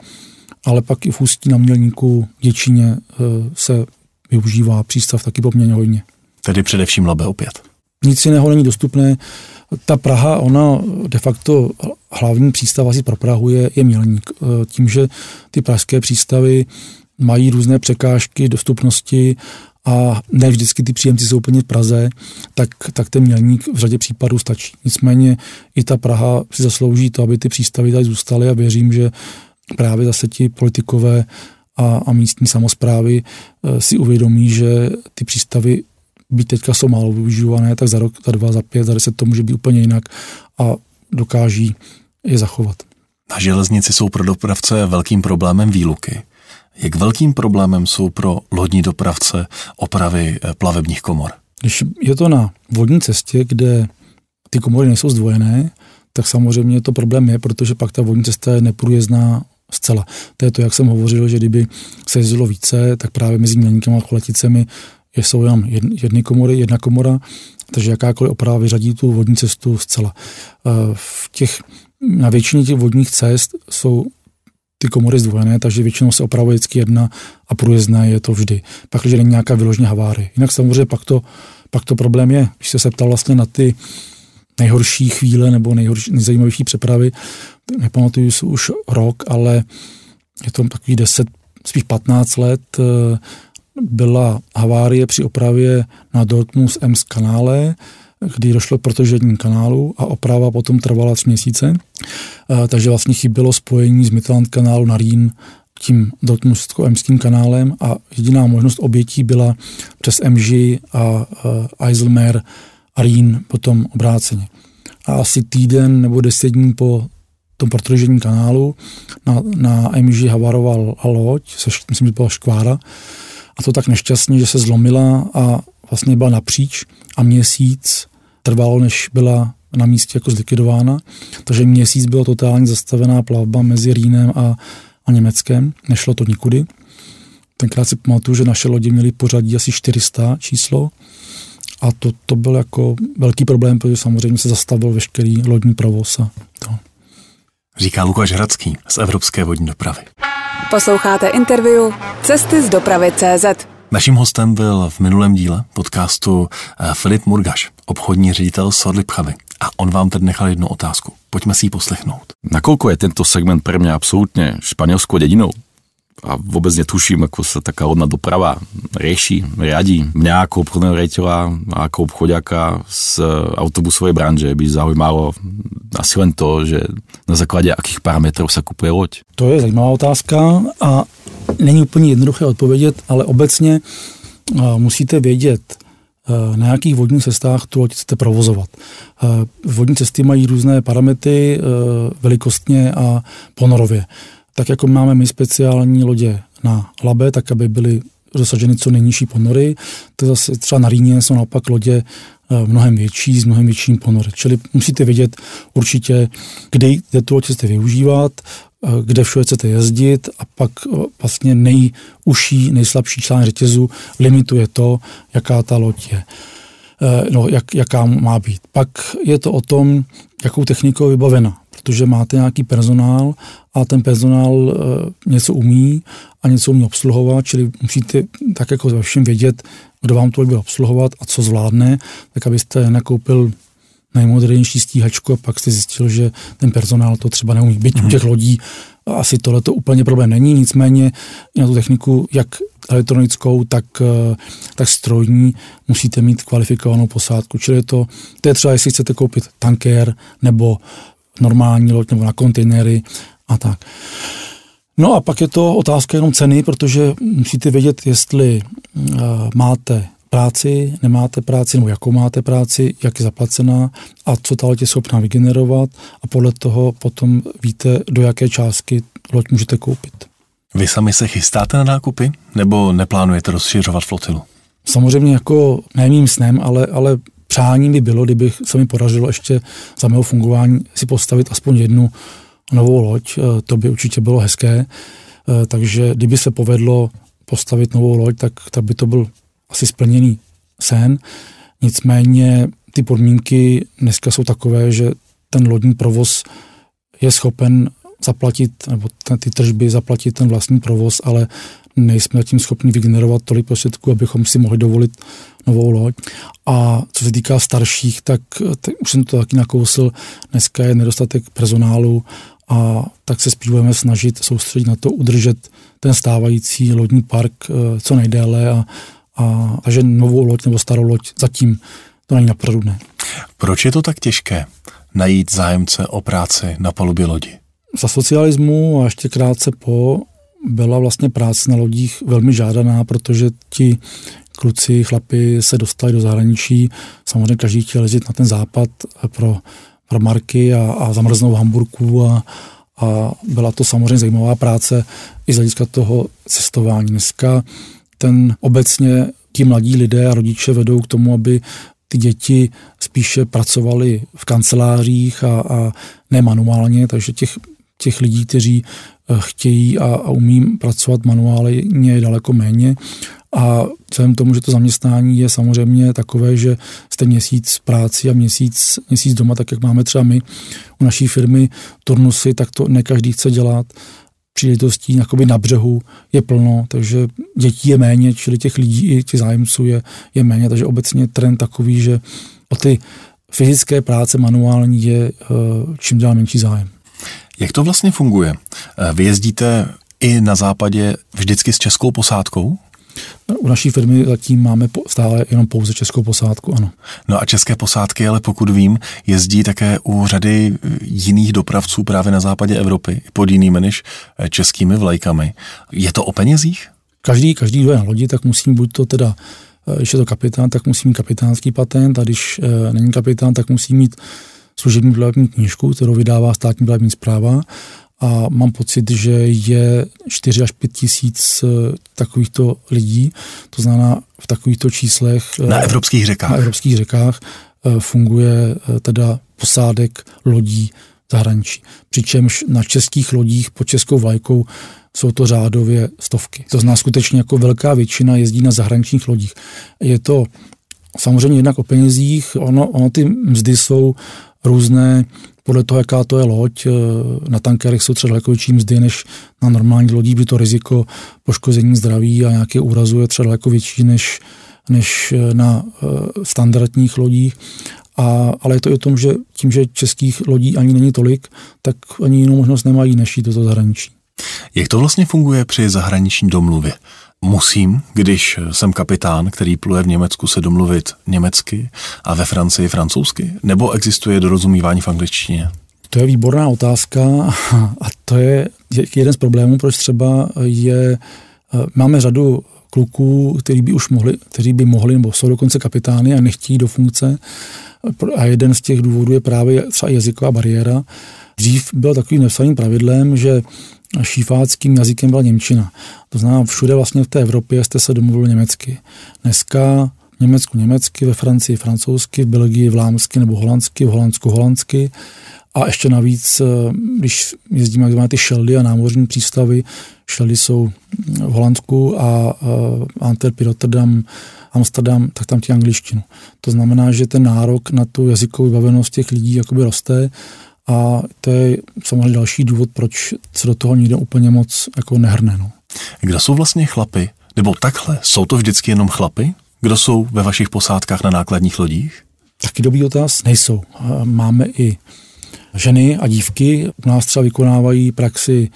ale pak i v Ústí na Mělníku, Děčíně e, se využívá přístav taky poměrně hodně. Tedy především Labe opět. Nic jiného není dostupné ta Praha, ona de facto hlavní přístav asi pro Prahu je, je Mělník. E, tím, že ty pražské přístavy mají různé překážky dostupnosti a ne vždycky ty příjemci jsou úplně v Praze, tak, tak ten mělník v řadě případů stačí. Nicméně i ta Praha si zaslouží to, aby ty přístavy tady zůstaly a věřím, že právě zase ti politikové a, a místní samozprávy e, si uvědomí, že ty přístavy byť teďka jsou málo využívané, tak za rok, za dva, za pět, za deset to může být úplně jinak a dokáží je zachovat. Na železnici jsou pro dopravce velkým problémem výluky. Jak velkým problémem jsou pro lodní dopravce opravy eh, plavebních komor? Když je to na vodní cestě, kde ty komory nejsou zdvojené, tak samozřejmě to problém je, protože pak ta vodní cesta je neprůjezdná zcela. To je to, jak jsem hovořil, že kdyby se jezdilo více, tak právě mezi Mělníkem a Koleticemi jsou jenom jedny komory, jedna komora, takže jakákoliv oprava vyřadí tu vodní cestu zcela. Eh, v těch, na většině těch vodních cest jsou ty komory zdvojené, takže většinou se opravuje vždycky jedna a průjezdné je to vždy. Pak, když není nějaká vyložně haváry. Jinak samozřejmě pak to, pak to problém je, když se ptal vlastně na ty nejhorší chvíle nebo nejhorší, nejzajímavější přepravy, nepamatuju si už rok, ale je to takový 10, spíš 15 let, eh, byla havárie při opravě na Dortmund Ems kanále, kdy došlo k protožení kanálu a oprava potom trvala tři měsíce. Takže vlastně chybělo spojení z Mittelland kanálu na Rýn tím Dortmundsko-Emským kanálem a jediná možnost obětí byla přes MŽ a Eiselmer a Rýn potom obráceně. A asi týden nebo deset dní po tom protržení kanálu na, na MŽ havaroval loď, myslím, že byla škvára, a to tak nešťastně, že se zlomila a vlastně byla napříč a měsíc trvalo, než byla na místě jako zlikvidována. Takže měsíc byla totálně zastavená plavba mezi Rýnem a, a Německem. Nešlo to nikudy. Tenkrát si pamatuju, že naše lodi měly pořadí asi 400 číslo a to, to byl jako velký problém, protože samozřejmě se zastavil veškerý lodní provoz a to. Říká Lukáš Hradský z Evropské vodní dopravy. Posloucháte interview Cesty z dopravy CZ. Naším hostem byl v minulém díle podcastu eh, Filip Murgaš, obchodní ředitel Sodly Pchavy. A on vám teď nechal jednu otázku. Pojďme si ji poslechnout. Nakolko je tento segment pro mě absolutně španělskou dedinou? A vôbec netuším, ako sa taká lodná doprava rieši, riadi. Mňa ako obchodného rejiteľa a ako obchodiaka z autobusovej branže by zaujímalo asi len to, že na základě akých parametrů se kupuje loď. To je zajímavá otázka a není úplně jednoduché odpovědět, ale obecně musíte vědět, na jakých vodních cestách tu loď chcete provozovat. Vodní cesty mají různé parametry velikostně a ponorově tak jako máme my speciální lodě na Labe, tak aby byly dosaženy co nejnižší ponory, to zase třeba na Rýně jsou naopak lodě eh, mnohem větší, s mnohem větším ponory. Čili musíte vědět určitě, kde, kde tu loď chcete využívat, kde všude chcete jezdit a pak vlastně nejužší, nejslabší článek řetězu limituje to, jaká ta loď je. No, jak, jaká má být. Pak je to o tom, jakou technikou je vybavena, protože máte nějaký personál a ten personál něco umí a něco umí obsluhovat, čili musíte tak jako ve všem vědět, kdo vám to bude obsluhovat a co zvládne, tak abyste nakoupil nejmodernější stíhačku a pak jste zjistil, že ten personál to třeba neumí. Byť hmm. u mhm. těch lodí asi tohle to úplně problém není, nicméně na tu techniku, jak elektronickou, tak, eh, tak strojní, musíte mít kvalifikovanou posádku. Čili to, to je třeba, jestli chcete koupit tanker nebo normální loď nebo na kontejnery a tak. No a pak je to otázka jenom ceny, protože musíte vědět, jestli uh, máte práci, nemáte práci, nebo jakou máte práci, jak je zaplacená a co ta loď je schopná vygenerovat a podle toho potom víte, do jaké částky loď můžete koupit. Vy sami se chystáte na nákupy nebo neplánujete rozšiřovat flotilu? Samozřejmě jako ne mým snem, ale, ale přáním by bylo, kdyby se mi podařilo ještě za mého fungování si postavit aspoň jednu novou loď, eh, to by určitě bylo hezké, eh, takže kdyby se povedlo postavit novou loď, tak, tak by to byl asi splněný sen. Nicméně ty podmínky dneska jsou takové, že ten lodní provoz je schopen zaplatit, nebo ty tržby zaplatit ten vlastní provoz, ale nejsme tím schopni vygenerovat tolik prostředků, abychom si mohli dovolit novou loď. A co se týká starších, tak, tak už jsem to taky nakousil, dneska je nedostatek personálu a tak se spíš budeme snažit soustředit na to udržet ten stávající lodní park eh, co nejdéle a, a, a že novou loď nebo starou loď zatím to není naprosto Proč je to tak těžké najít zájemce o práci na palubě lodi? Za socialismu a ještě krátce po byla vlastně práce na lodích velmi žádaná, protože ti kluci, chlapi se dostali do zahraničí. Samozřejmě každý chtěl jezdit na ten západ pro, pro marky a, a zamrznou Hamburku a, a byla to samozřejmě zajímavá práce i z hlediska toho cestování. Dneska ten obecně ti mladí lidé a rodiče vedou k tomu, aby ty děti spíše pracovali v kancelářích a, a ne manuálně, takže těch, těch lidí, kteří eh, chtějí a, a umí pracovat manuálně je daleko méně. A vzhledem tomu, že to zaměstnání je samozřejmě takové, že jste měsíc práci a měsíc, měsíc doma, tak jak máme třeba my u naší firmy turnusy, tak to ne každý chce dělat příležitostí jakoby na břehu je plno, takže dětí je méně, čili těch lidí i těch zájemců je, je méně, takže obecně trend takový, že o ty fyzické práce manuální je eh, čím dál menší zájem. Jak to vlastně funguje? Eh, vy jezdíte i na západě vždycky s českou posádkou? U naší firmy zatím máme stále jenom pouze českou posádku, ano. No a české posádky, ale pokud vím, jezdí také u řady jiných dopravců právě na západě Evropy pod jinými než eh, českými vlajkami. Je to o penězích? Každý, každý, kdo je na lodi, tak musí buď to teda eh, když je to kapitán, tak musí mít kapitánský patent a když není kapitán, tak musí mít služební plavební knížku, kterou vydává státní plavební zpráva a mám pocit, že je 4 až 5 tisíc eh, takovýchto lidí, to znamená v takovýchto číslech. Eh, na evropských řekách. Na evropských řekách eh, funguje teda posádek lodí zahraničí. Přičemž na českých lodích pod českou vlajkou jsou to řádově stovky. To znamená skutečně jako velká většina jezdí na zahraničních lodích. Je to samozřejmě jednak o penězích, ono, ono ty mzdy jsou různé, podle toho, jaká to je loď, eh, na tankerech jsou třeba daleko větší mzdy než na normální lodí, by to riziko poškození zdraví a nějaké úrazu je třeba daleko větší než, než eh, na eh, standardních lodích. A, ale je to i o tom, že tím, že českých lodí ani není tolik, tak ani jinou možnost nemají, než jít do zahraničí. Jak to vlastně funguje při zahraniční domluvě? Musím, když jsem kapitán, který pluje v Německu, se domluvit německy a ve Francii francouzsky? Nebo existuje dorozumívání v angličtině? To je výborná otázka a to je jeden z problémů, proč třeba je, máme řadu kluků, který by už mohli, kteří by mohli, nebo jsou dokonce kapitány a nechtějí do funkce. A jeden z těch důvodů je právě třeba jazyková bariéra. Dřív byl takovým nepsaným pravidlem, že šífáckým jazykem byla Němčina. To znamená, všude vlastně v té Evropě jste se domluvili německy. Dneska v Německu německy, ve Francii francouzsky, v Belgii vlámsky nebo holandsky, v Holandsku holandsky A ještě navíc, když jezdíme jak ty šeldy a námořní přístavy, šeldy jsou v Holandsku a Antwerpy, Rotterdam, Amsterdam, tak tam ti angličtinu. To znamená, že ten nárok na tu jazykovou vybavenost těch lidí jakoby roste a to je samozřejmě další důvod, proč se do toho nikdo úplně moc jako nehrne. No. Kdo jsou vlastně chlapy? Nebo takhle, jsou to vždycky jenom chlapy? Kdo jsou ve vašich posádkách na nákladních lodích? Taky dobrý otaz. Nejsou. Máme i ženy a dívky. U nás třeba vykonávají praxi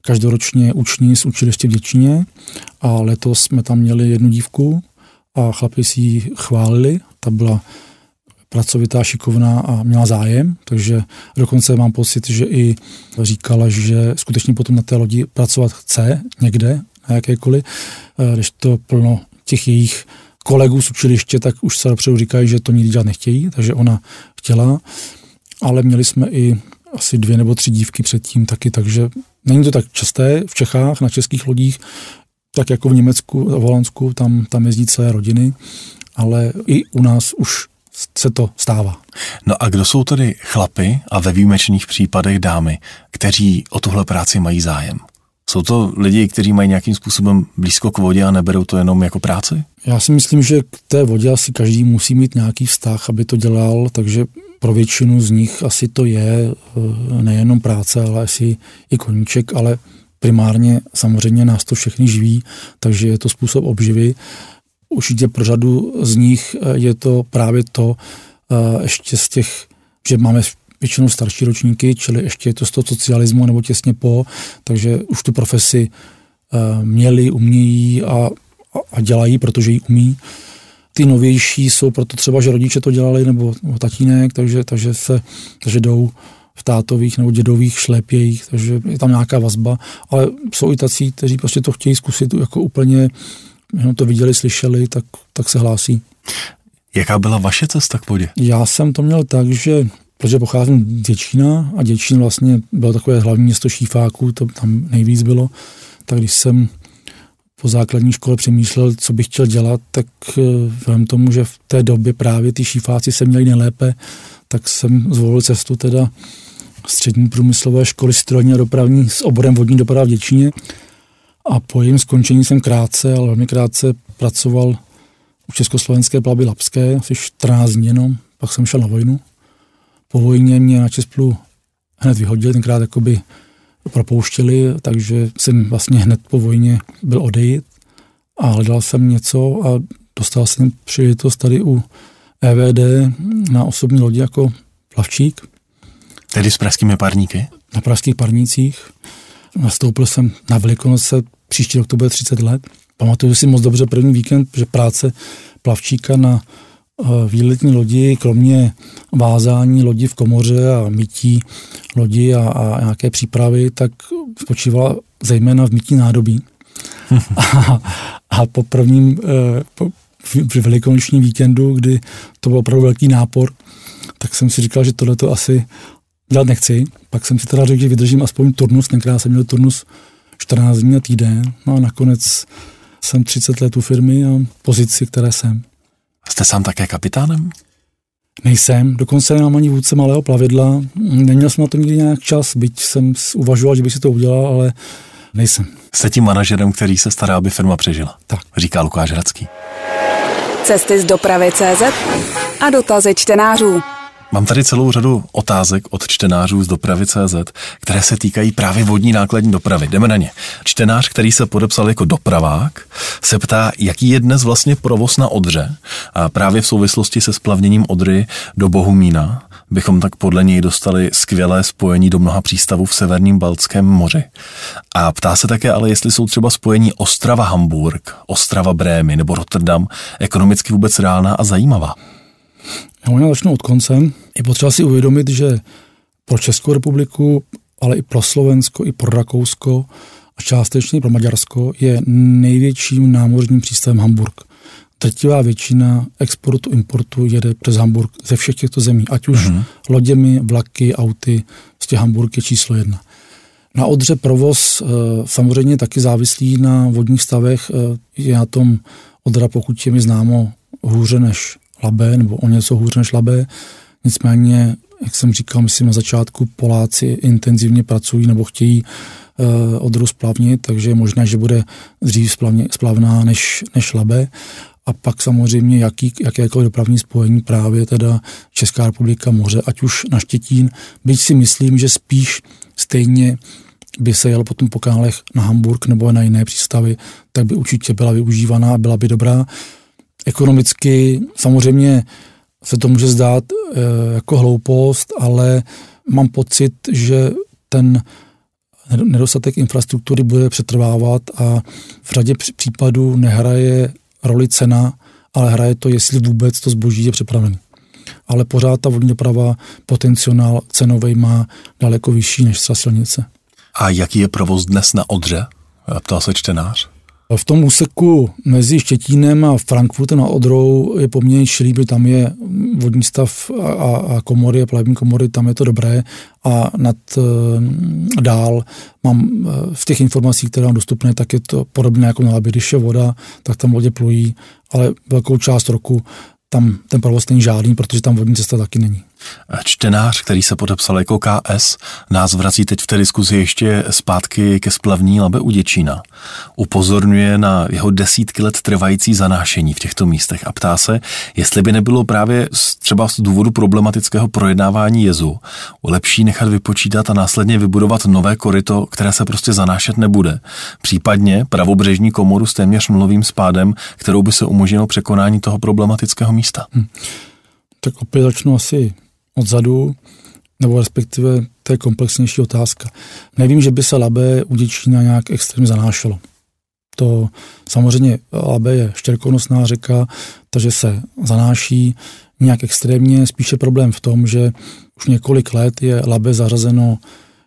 každoročně uční z učiliště v Děčíně a letos jsme tam měli jednu dívku a chlapi si ji chválili. Ta byla pracovitá, šikovná a měla zájem, takže dokonce mám pocit, že i říkala, že skutečně potom na té lodi pracovat chce někde, na jakékoliv, eh, když to plno těch jejich kolegů z učiliště, tak už se dopředu říkají, že to nikdy dělat nechtějí, takže ona chtěla, ale měli jsme i asi dvě nebo tři dívky předtím taky, takže není to tak časté v Čechách, na českých lodích, tak jako v Německu v Holandsku, tam, tam jezdí celé rodiny, ale i u nás už se to stává. No a kdo jsou tedy chlapy a ve výjimečných případech dámy, kteří o tuhle práci mají zájem? Jsou to lidi, kteří mají nějakým způsobem blízko k vodě a neberou to jenom jako práci? Já si myslím, že k té vodě asi každý musí mít nějaký vztah, aby to dělal, takže pro většinu z nich asi to je eh, nejenom práce, ale asi i koníček, ale primárně samozřejmě nás to všechny živí, takže je to způsob obživy. Určitě pro řadu z nich eh, je to právě to eh, ještě z těch, že máme většinou starší ročníky, čili ještě je to z toho socialismu nebo těsně po, takže už tu profesi eh, měli, umějí a, a dělají, protože ji umí. Ty novější jsou proto třeba, že rodiče to dělali nebo, nebo tatínek, takže, takže se takže jdou v tátových nebo dědových šlépějích, takže je tam nějaká vazba, ale jsou i tací, kteří prostě to chtějí zkusit jako úplně, jenom to viděli, slyšeli, tak, tak se hlásí. Jaká byla vaše cesta k vodě? Já jsem to měl tak, že protože pocházím z Děčína a Děčín vlastně bylo takové hlavní město šífáků, to tam nejvíc bylo, tak když jsem po základní škole přemýšlel, co bych chtěl dělat, tak eh, vzhledem tomu, že v té době právě ty šífáci se měli nejlépe, tak jsem zvolil cestu teda střední průmyslové školy strojní a dopravní s oborem vodní doprava v Děčíně. A po jejím skončení jsem krátce, ale velmi krátce pracoval u Československé plavby Lapské, asi 14 dní jenom, pak jsem šel na vojnu. Po vojně mě na Česku hned vyhodili, tenkrát jakoby propouštěli, takže jsem vlastně hned po vojně byl odejít a hledal jsem něco a dostal jsem příležitost tady u EVD na osobní lodi jako plavčík. Tedy s pražskými parníky? Na pražských parnících. Nastoupil jsem na Velikonoce, příští rok to bude 30 let. Pamatuju si moc dobře první víkend, že práce plavčíka na eh, výletní lodi, kromě vázání lodi v komoře a mytí lodi a, a nějaké přípravy, tak spočívala zejména v mytí nádobí. a, a po prvním, eh, po, při velikonočním víkendu, kdy to byl opravdu velký nápor, tak jsem si říkal, že tohle to asi dělat nechci. Pak jsem si teda řekl, že vydržím aspoň turnus, tenkrát jsem měl turnus 14 dní na týden, no a nakonec jsem 30 let u firmy a pozici, které jsem. Jste sám také kapitánem? Nejsem, dokonce nemám ani vůdce malého plavidla. Neměl jsem na to nikdy nějak čas, byť jsem uvažoval, že bych si to udělal, ale nejsem. Jste tím manažerem, který se stará, aby firma přežila. Tak. Říká Lukáš Hradský. Cesty z dopravy CZ a dotazy čtenářů. Mám tady celou řadu otázek od čtenářů z dopravy CZ, které se týkají právě vodní nákladní dopravy. Jdeme na ně. Čtenář, který se podepsal jako dopravák, se ptá, jaký je dnes vlastně provoz na Odře a právě v souvislosti se splavněním Odry do Bohumína bychom tak podle něj dostali skvělé spojení do mnoha přístavů v severním Baltském moři. A ptá se také ale, jestli jsou třeba spojení Ostrava-Hamburg, Ostrava-Brémy nebo Rotterdam ekonomicky vůbec reálná a zajímavá. Já možná začnu od konce. Je potřeba si uvědomit, že pro Českou republiku, ale i pro Slovensko, i pro Rakousko a částečně pro Maďarsko je největším námořním přístavem Hamburg. Drtivá většina exportu, importu jede přes Hamburg ze všech těchto zemí, ať už mm-hmm. loděmi, vlaky, auty, prostě Hamburg je číslo jedna. Na Odře provoz e, samozřejmě taky závislý na vodních stavech. E, je na tom Odra, pokud je mi známo, hůře než Labé, nebo o něco hůř než Labé. Nicméně, jak jsem říkal, myslím na začátku, Poláci intenzivně pracují nebo chtějí uh, Odru splavnit, takže je možné, že bude dřív splavně, splavná než, než Labe. A pak samozřejmě jaký, jakékoliv dopravní spojení právě teda Česká republika moře, ať už na Štětín, byť si myslím, že spíš stejně by se jel potom po kanálech na Hamburg nebo na jiné přístavy, tak by určitě byla využívaná a byla by dobrá. Ekonomicky samozřejmě se to může zdát e, jako hloupost, ale mám pocit, že ten nedostatek infrastruktury bude přetrvávat a v řadě případů nehraje roli cena, ale hraje to, jestli vůbec to zboží je přepravené. Ale pořád ta vodní doprava potenciál cenový má daleko vyšší než třeba silnice. A jaký je provoz dnes na Odře? Ptal se čtenář. V tom úseku mezi Štětínem a Frankfurtem a Odrou je poměrně šilý, protože tam je vodní stav a, a komory, a plavební komory, tam je to dobré a nad e, dál mám e, v těch informacích, které mám dostupné, tak je to podobné jako na Labě, když je voda, tak tam lodě plují, ale velkou část roku tam ten provoz není žádný, protože tam vodní cesta taky není. Čtenář, který se podepsal jako KS, nás vrací teď v té diskuzi ještě zpátky ke splavní Labe u Děčína. Upozorňuje na jeho desítky let trvající zanášení v těchto místech a ptá se, jestli by nebylo právě třeba z důvodu problematického projednávání jezu lepší nechat vypočítat a následně vybudovat nové koryto, které se prostě zanášet nebude. Případně pravobřežní komoru s téměř nulovým spádem, kterou by se umožnilo překonání toho problematického místa. Hm. Tak opět začnu asi odzadu, nebo respektive to je komplexnější otázka. Nevím, že by se Labe u Děčína nějak extrémně zanášelo. To samozřejmě Labe je štěrkonosná řeka, takže se zanáší nějak extrémně. Spíše problém v tom, že už několik let je Labe zařazeno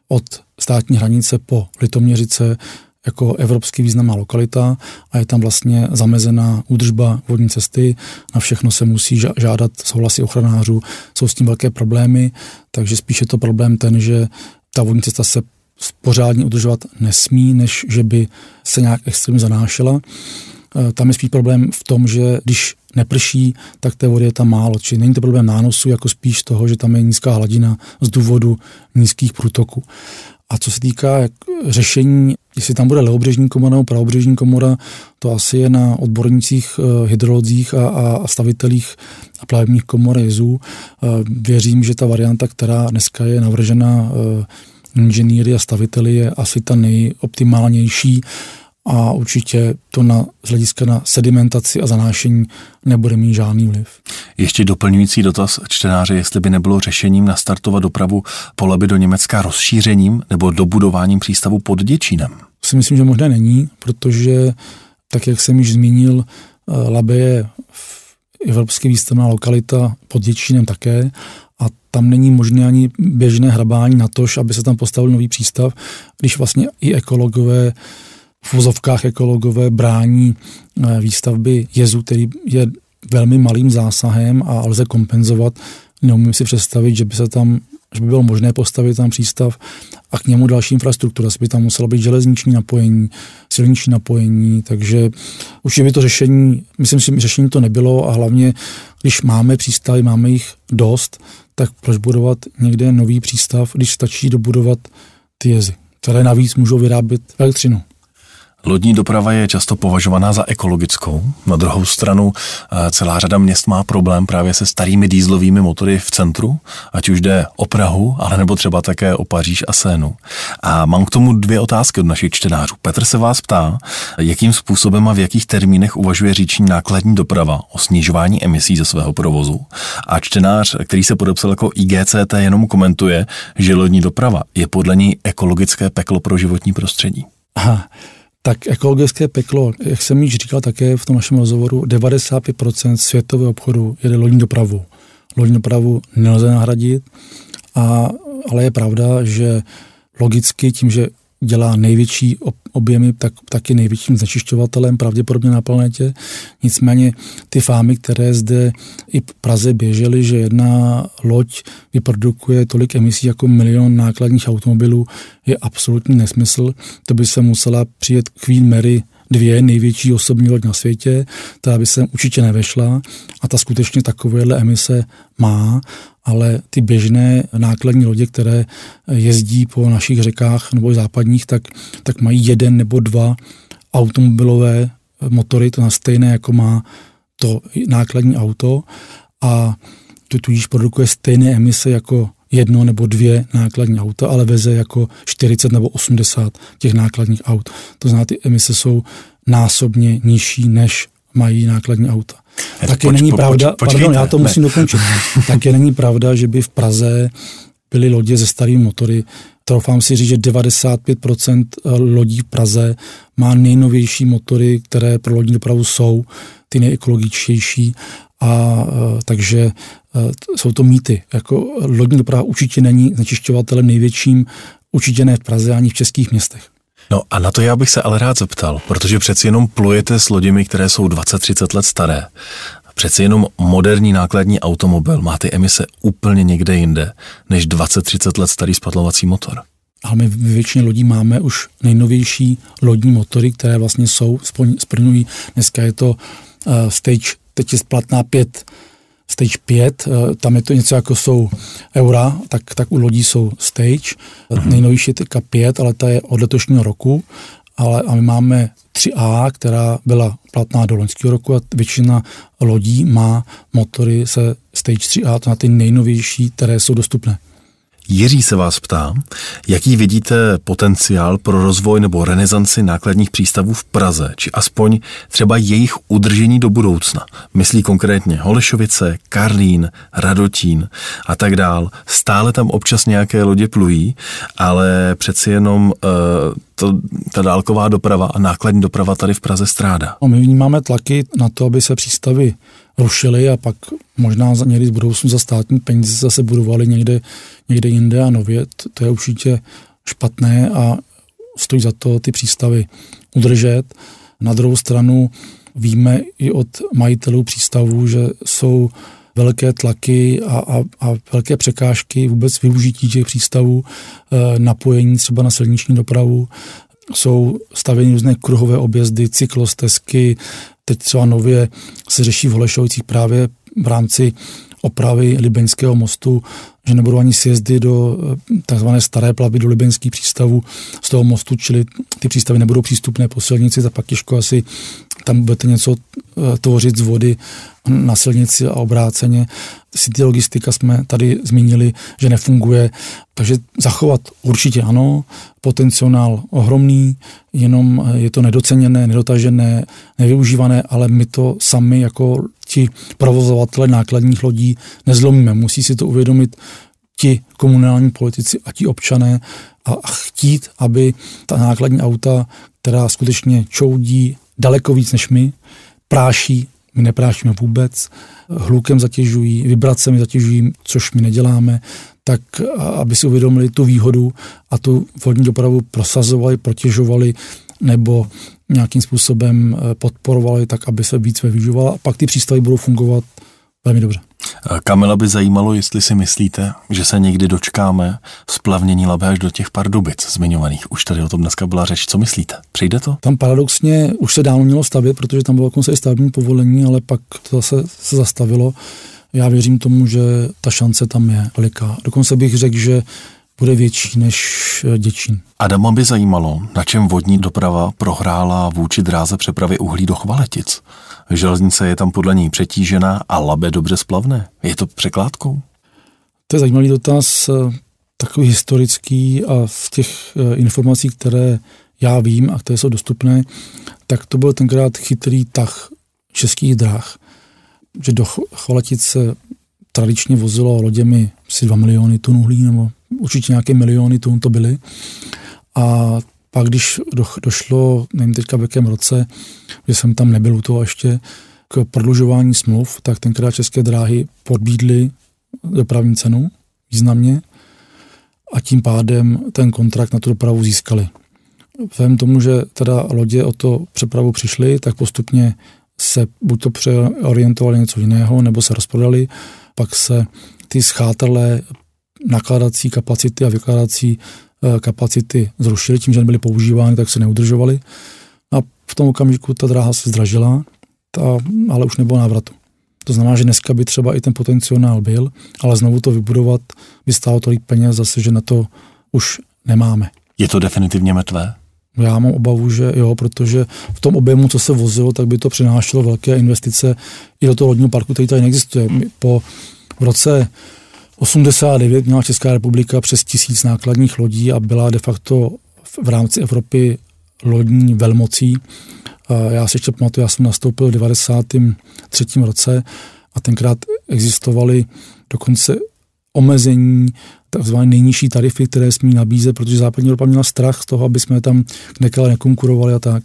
od státní hranice po Litoměřice jako evropský významná lokalita a je tam vlastně zamezená údržba vodní cesty. Na všechno se musí žádat souhlasy ochranářů. Jsou s tím velké problémy, takže spíše to problém ten, že ta vodní cesta se pořádně udržovat nesmí, než že by se nějak extrémně zanášela. E, tam je spíš problém v tom, že když neprší, tak té vody je tam málo. Čili není to problém nánosu, jako spíš toho, že tam je nízká hladina z důvodu nízkých průtoků. A co se týká řešení, jestli tam bude levobřežní komora nebo pravobřežní komora, to asi je na odbornících, eh, hydrologích a, a stavitelích a plavebních komor jezů. Eh, věřím, že ta varianta, která dneska je navržena eh, inženýry a staviteli, je asi ta nejoptimálnější a určitě to na, z hlediska na sedimentaci a zanášení nebude mít žádný vliv. Ještě doplňující dotaz čtenáře, jestli by nebylo řešením nastartovat dopravu po Labi do Německa rozšířením nebo dobudováním přístavu pod Děčínem? Si myslím, že možná není, protože, tak jak jsem již zmínil, eh, Labe je evropský výstavná lokalita pod Děčínem také a tam není možné ani běžné hrabání na to, aby se tam postavil nový přístav, když vlastně i ekologové v vozovkách ekologové brání eh, výstavby jezu, který je velmi malým zásahem a lze kompenzovat. Neumím si představit, že by se tam že by bylo možné postavit tam přístav a k němu další infrastruktura. By tam muselo být železniční napojení, silniční napojení, takže určitě by to řešení, myslím si, řešení to nebylo a hlavně, když máme přístavy, máme jich dost, tak proč budovat někde nový přístav, když stačí dobudovat ty jezy, které navíc můžou vyrábět elektřinu. Lodní doprava je často považovaná za ekologickou. Na druhou stranu eh, celá řada měst má problém právě se starými dýzlovými motory v centru, ať už jde o Prahu, ale nebo třeba také o Paříž a Sénu. A mám k tomu dvě otázky od našich čtenářů. Petr se vás ptá, jakým způsobem a v jakých termínech uvažuje říční nákladní doprava o snižování emisí ze svého provozu. A čtenář, který se podepsal jako IGCT, jenom komentuje, že lodní doprava je podle ní ekologické peklo pro životní prostředí. Aha. Tak ekologické peklo, jak jsem již říkal také v tom našem rozhovoru, 95% světového obchodu jede lodní dopravu. Lodní dopravu nelze nahradit, a, ale je pravda, že logicky tím, že dělá největší objemy, tak taky největším znečišťovatelem pravděpodobně na planetě. Nicméně ty fámy, které zde i v Praze běžely, že jedna loď vyprodukuje tolik emisí jako milion nákladních automobilů, je absolutní nesmysl. To by se musela přijet Queen Mary dvě největší osobní loď na světě, která by se určitě nevešla a ta skutečně takovéhle emise má, ale ty běžné nákladní lodě, které jezdí po našich řekách nebo západních, tak, tak mají jeden nebo dva automobilové motory, to na stejné, jako má to nákladní auto a to tudíž produkuje stejné emise jako jedno nebo dvě nákladní auta, ale veze jako 40 nebo 80 těch nákladních aut. To znamená, ty emise jsou násobně nižší, než mají nákladní auta. Také poč, není po, pravda, poč, pardon, já to ne. musím dokončit. Také není pravda, že by v Praze byly lodě se starými motory. Troufám si říct, že 95% lodí v Praze má nejnovější motory, které pro lodní dopravu jsou ty nejekologičtější a e, takže e, jsou to mýty. Jako lodní doprava určitě není znečišťovatelem největším, určitě ne v Praze ani v českých městech. No a na to já bych se ale rád zeptal, protože přeci jenom plujete s loděmi, které jsou 20-30 let staré. Přeci jenom moderní nákladní automobil má ty emise úplně někde jinde, než 20-30 let starý spadlovací motor. Ale my většině lodí máme už nejnovější lodní motory, které vlastně jsou, splňují, dneska je to uh, stage, teď je splatná 5 Stage 5, eh, tam je to něco jako jsou eura, tak, tak u lodí jsou Stage, uh-huh. nejnovější je teďka 5, ale ta je od letošního roku, ale a my máme 3A, která byla platná do loňského roku a většina lodí má motory se Stage 3A, to na ty nejnovější, které jsou dostupné. Jiří se vás ptá, jaký vidíte potenciál pro rozvoj nebo renesanci nákladních přístavů v Praze, či aspoň třeba jejich udržení do budoucna. Myslí konkrétně Holešovice, Karlín, Radotín a tak dál. Stále tam občas nějaké lodě plují, ale přeci jenom uh, to, ta dálková doprava a nákladní doprava tady v Praze strádá. No, my vnímáme tlaky na to, aby se přístavy rušily a pak možná někdy z budoucnu za státní peníze zase budovali někde, někde jinde a nově. To, to je určitě špatné a stojí za to ty přístavy udržet. Na druhou stranu víme i od majitelů přístavů, že jsou velké tlaky a, a, a velké překážky vůbec využití těch přístavů, e, napojení třeba na silniční dopravu. Jsou stavěny různé kruhové objezdy, cyklostezky, teď třeba nově se řeší v Holešovicích právě v rámci opravy Libeňského mostu, že nebudou ani sjezdy do eh, takzvané staré plavby do Libeňských přístavů z toho mostu, čili ty přístavy nebudou přístupné po silnici, tak pak těžko asi tam budete něco eh, tvořit z vody na silnici a obráceně. City logistika jsme tady zmínili, že nefunguje, takže zachovat určitě ano, potenciál ohromný, jenom eh, je to nedoceněné, nedotažené, nevyužívané, ale my to sami jako ti provozovatele nákladních lodí nezlomíme. Musí si to uvědomit ti komunální politici a ti občané a chtít, aby ta nákladní auta, která skutečně čoudí daleko víc než my, práší, my neprášíme vůbec, hlukem zatěžují, vibracemi zatěžují, což my neděláme, tak aby si uvědomili tu výhodu a tu vodní dopravu prosazovali, protěžovali nebo nějakým způsobem eh, podporovali tak, aby se víc využívala. A pak ty přístavy budou fungovat velmi dobře. Kamila by zajímalo, jestli si myslíte, že se někdy dočkáme splavnění Labe až do těch Pardubic zmiňovaných. Už tady o tom dneska byla řeč. Co myslíte? Přijde to? Tam paradoxně už se dávno mělo stavět, protože tam bylo dokonce i stavební povolení, ale pak to zase se zastavilo. Já věřím tomu, že ta šance tam je veliká. Dokonce bych řekl, že bude větší než eh, Děčín. Adama by zajímalo, na čem vodní doprava prohrála vůči dráze přepravy uhlí do Chvaletic. Železnice je tam podle ní přetížená a Labe dobře splavné. Je to překládkou? To je zajímavý dotaz, eh, takový historický a z těch eh, informací, které já vím a které jsou dostupné, tak to byl tenkrát chytrý tah českých dráh, že do se tradičně vozilo loděmi asi 2 miliony tun uhlí, nebo určitě nějaké miliony tun to byly. A pak, když do, došlo, nevím teďka v jakém roce, že jsem tam nebyl u toho ještě, k prodlužování smluv, tak tenkrát České dráhy podbídly dopravní cenu významně a tím pádem ten kontrakt na tu dopravu získali. Vzhledem tomu, že teda lodě o to přepravu přišly, tak postupně se buď to přeorientovali něco jiného, nebo se rozprodali, pak se ty schátrlé nakladací kapacity a vykládací Eh, kapacity zrušili tím, že nebyly používány, tak se neudržovaly. A v tom okamžiku ta dráha se zdražila, ta, ale už nebylo návratu. To znamená, že dneska by třeba i ten potenciál byl, ale znovu to vybudovat by stálo tolik peněz zase, že na to už nemáme. Je to definitivně mrtvé? Já mám obavu, že jo, protože v tom objemu, co se vozilo, tak by to přinášelo velké investice i do toho lodního parku, který tady neexistuje. Po v roce 89 měla Česká republika přes tisíc nákladních lodí a byla de facto v rámci Evropy lodní velmocí. Já si ještě pamatuju, já jsem nastoupil v 93. roce a tenkrát existovaly dokonce omezení takzvané nejnižší tarify, které smí nabízet, protože západní Evropa měla strach z toho, aby jsme tam nekale nekonkurovali a tak.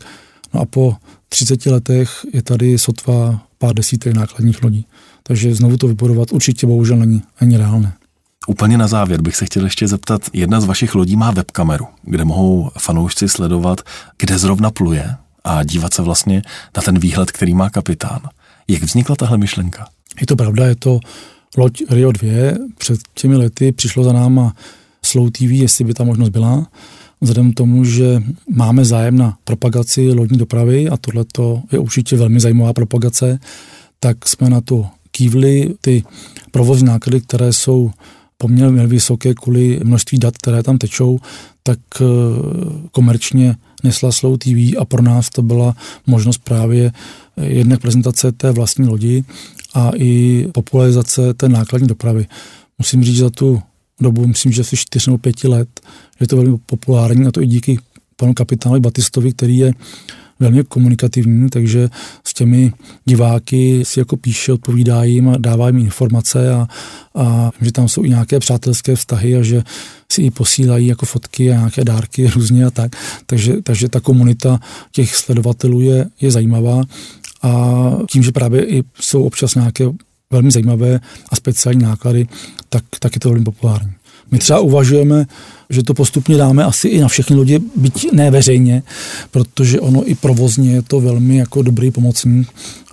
No a po 30 letech je tady sotva pár desítek nákladních lodí. Takže znovu to vybudovat určitě bohužel není ani reálné. Úplně na závěr bych se chtěl ještě zeptat, jedna z vašich lodí má webkameru, kde mohou fanoušci sledovat, kde zrovna pluje a dívat se vlastně na ten výhled, který má kapitán. Jak vznikla tahle myšlenka? Je to pravda, je to loď Rio 2. Před těmi lety přišlo za náma Slow TV, jestli by ta možnost byla. Vzhledem k tomu, že máme zájem na propagaci lodní dopravy a tohle je určitě velmi zajímavá propagace, tak jsme na to kývli. Ty provozní náklady, které jsou poměrně vysoké kvůli množství dat, které tam tečou, tak eh, komerčně nesla Slow TV a pro nás to byla možnost právě jednak prezentace té vlastní lodi a i popularizace té nákladní dopravy. Musím říct, za tu dobu, myslím, že asi 4 nebo 5 let, je to velmi populární a to i díky panu kapitánovi Batistovi, který je velmi komunikativní, takže s těmi diváky si jako píše, odpovídá jim a dává jim informace a, a že tam jsou i nějaké přátelské vztahy a že si i posílají jako fotky a nějaké dárky různě a tak. Takže, takže ta komunita těch sledovatelů je, je zajímavá a tím, že právě i jsou občas nějaké velmi zajímavé a speciální náklady, tak, tak je to velmi populární. My třeba uvažujeme, že to postupně dáme asi i na všechny lodi, byť ne veřejně, protože ono i provozně je to velmi jako dobrý pomocník.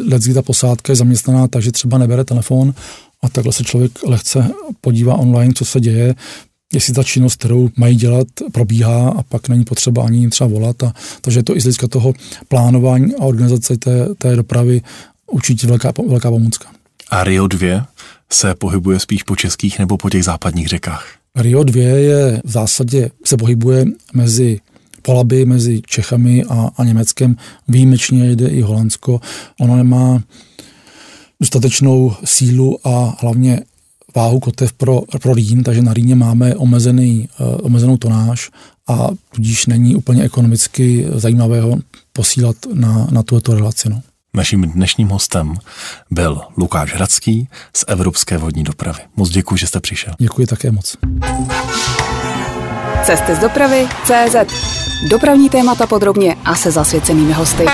Lecky ta posádka je zaměstnaná takže třeba nebere telefon a takhle se člověk lehce podívá online, co se děje, jestli ta činnost, kterou mají dělat, probíhá a pak není potřeba ani jim třeba volat. A, takže je to i z hlediska toho plánování a organizace té, té dopravy určitě velká, velká pomůcka. A Rio 2 se pohybuje spíš po českých nebo po těch západních řekách? Rio 2 je v zásadě, se pohybuje mezi polaby mezi Čechami a, a Německem. Výjimečně jde i Holandsko. Ono nemá dostatečnou sílu a hlavně váhu kotev pro, pro Rýn, takže na Rýně máme omezený, uh, omezenou tonáž a tudíž není úplně ekonomicky zajímavého posílat na, na tuto relaci. No. Naším dnešním hostem byl Lukáš Hradský z Evropské vodní dopravy. Moc děkuji, že jste přišel. Děkuji také moc. Cesty z dopravy CZ. Dopravní témata podrobně a se zasvěcenými hosty.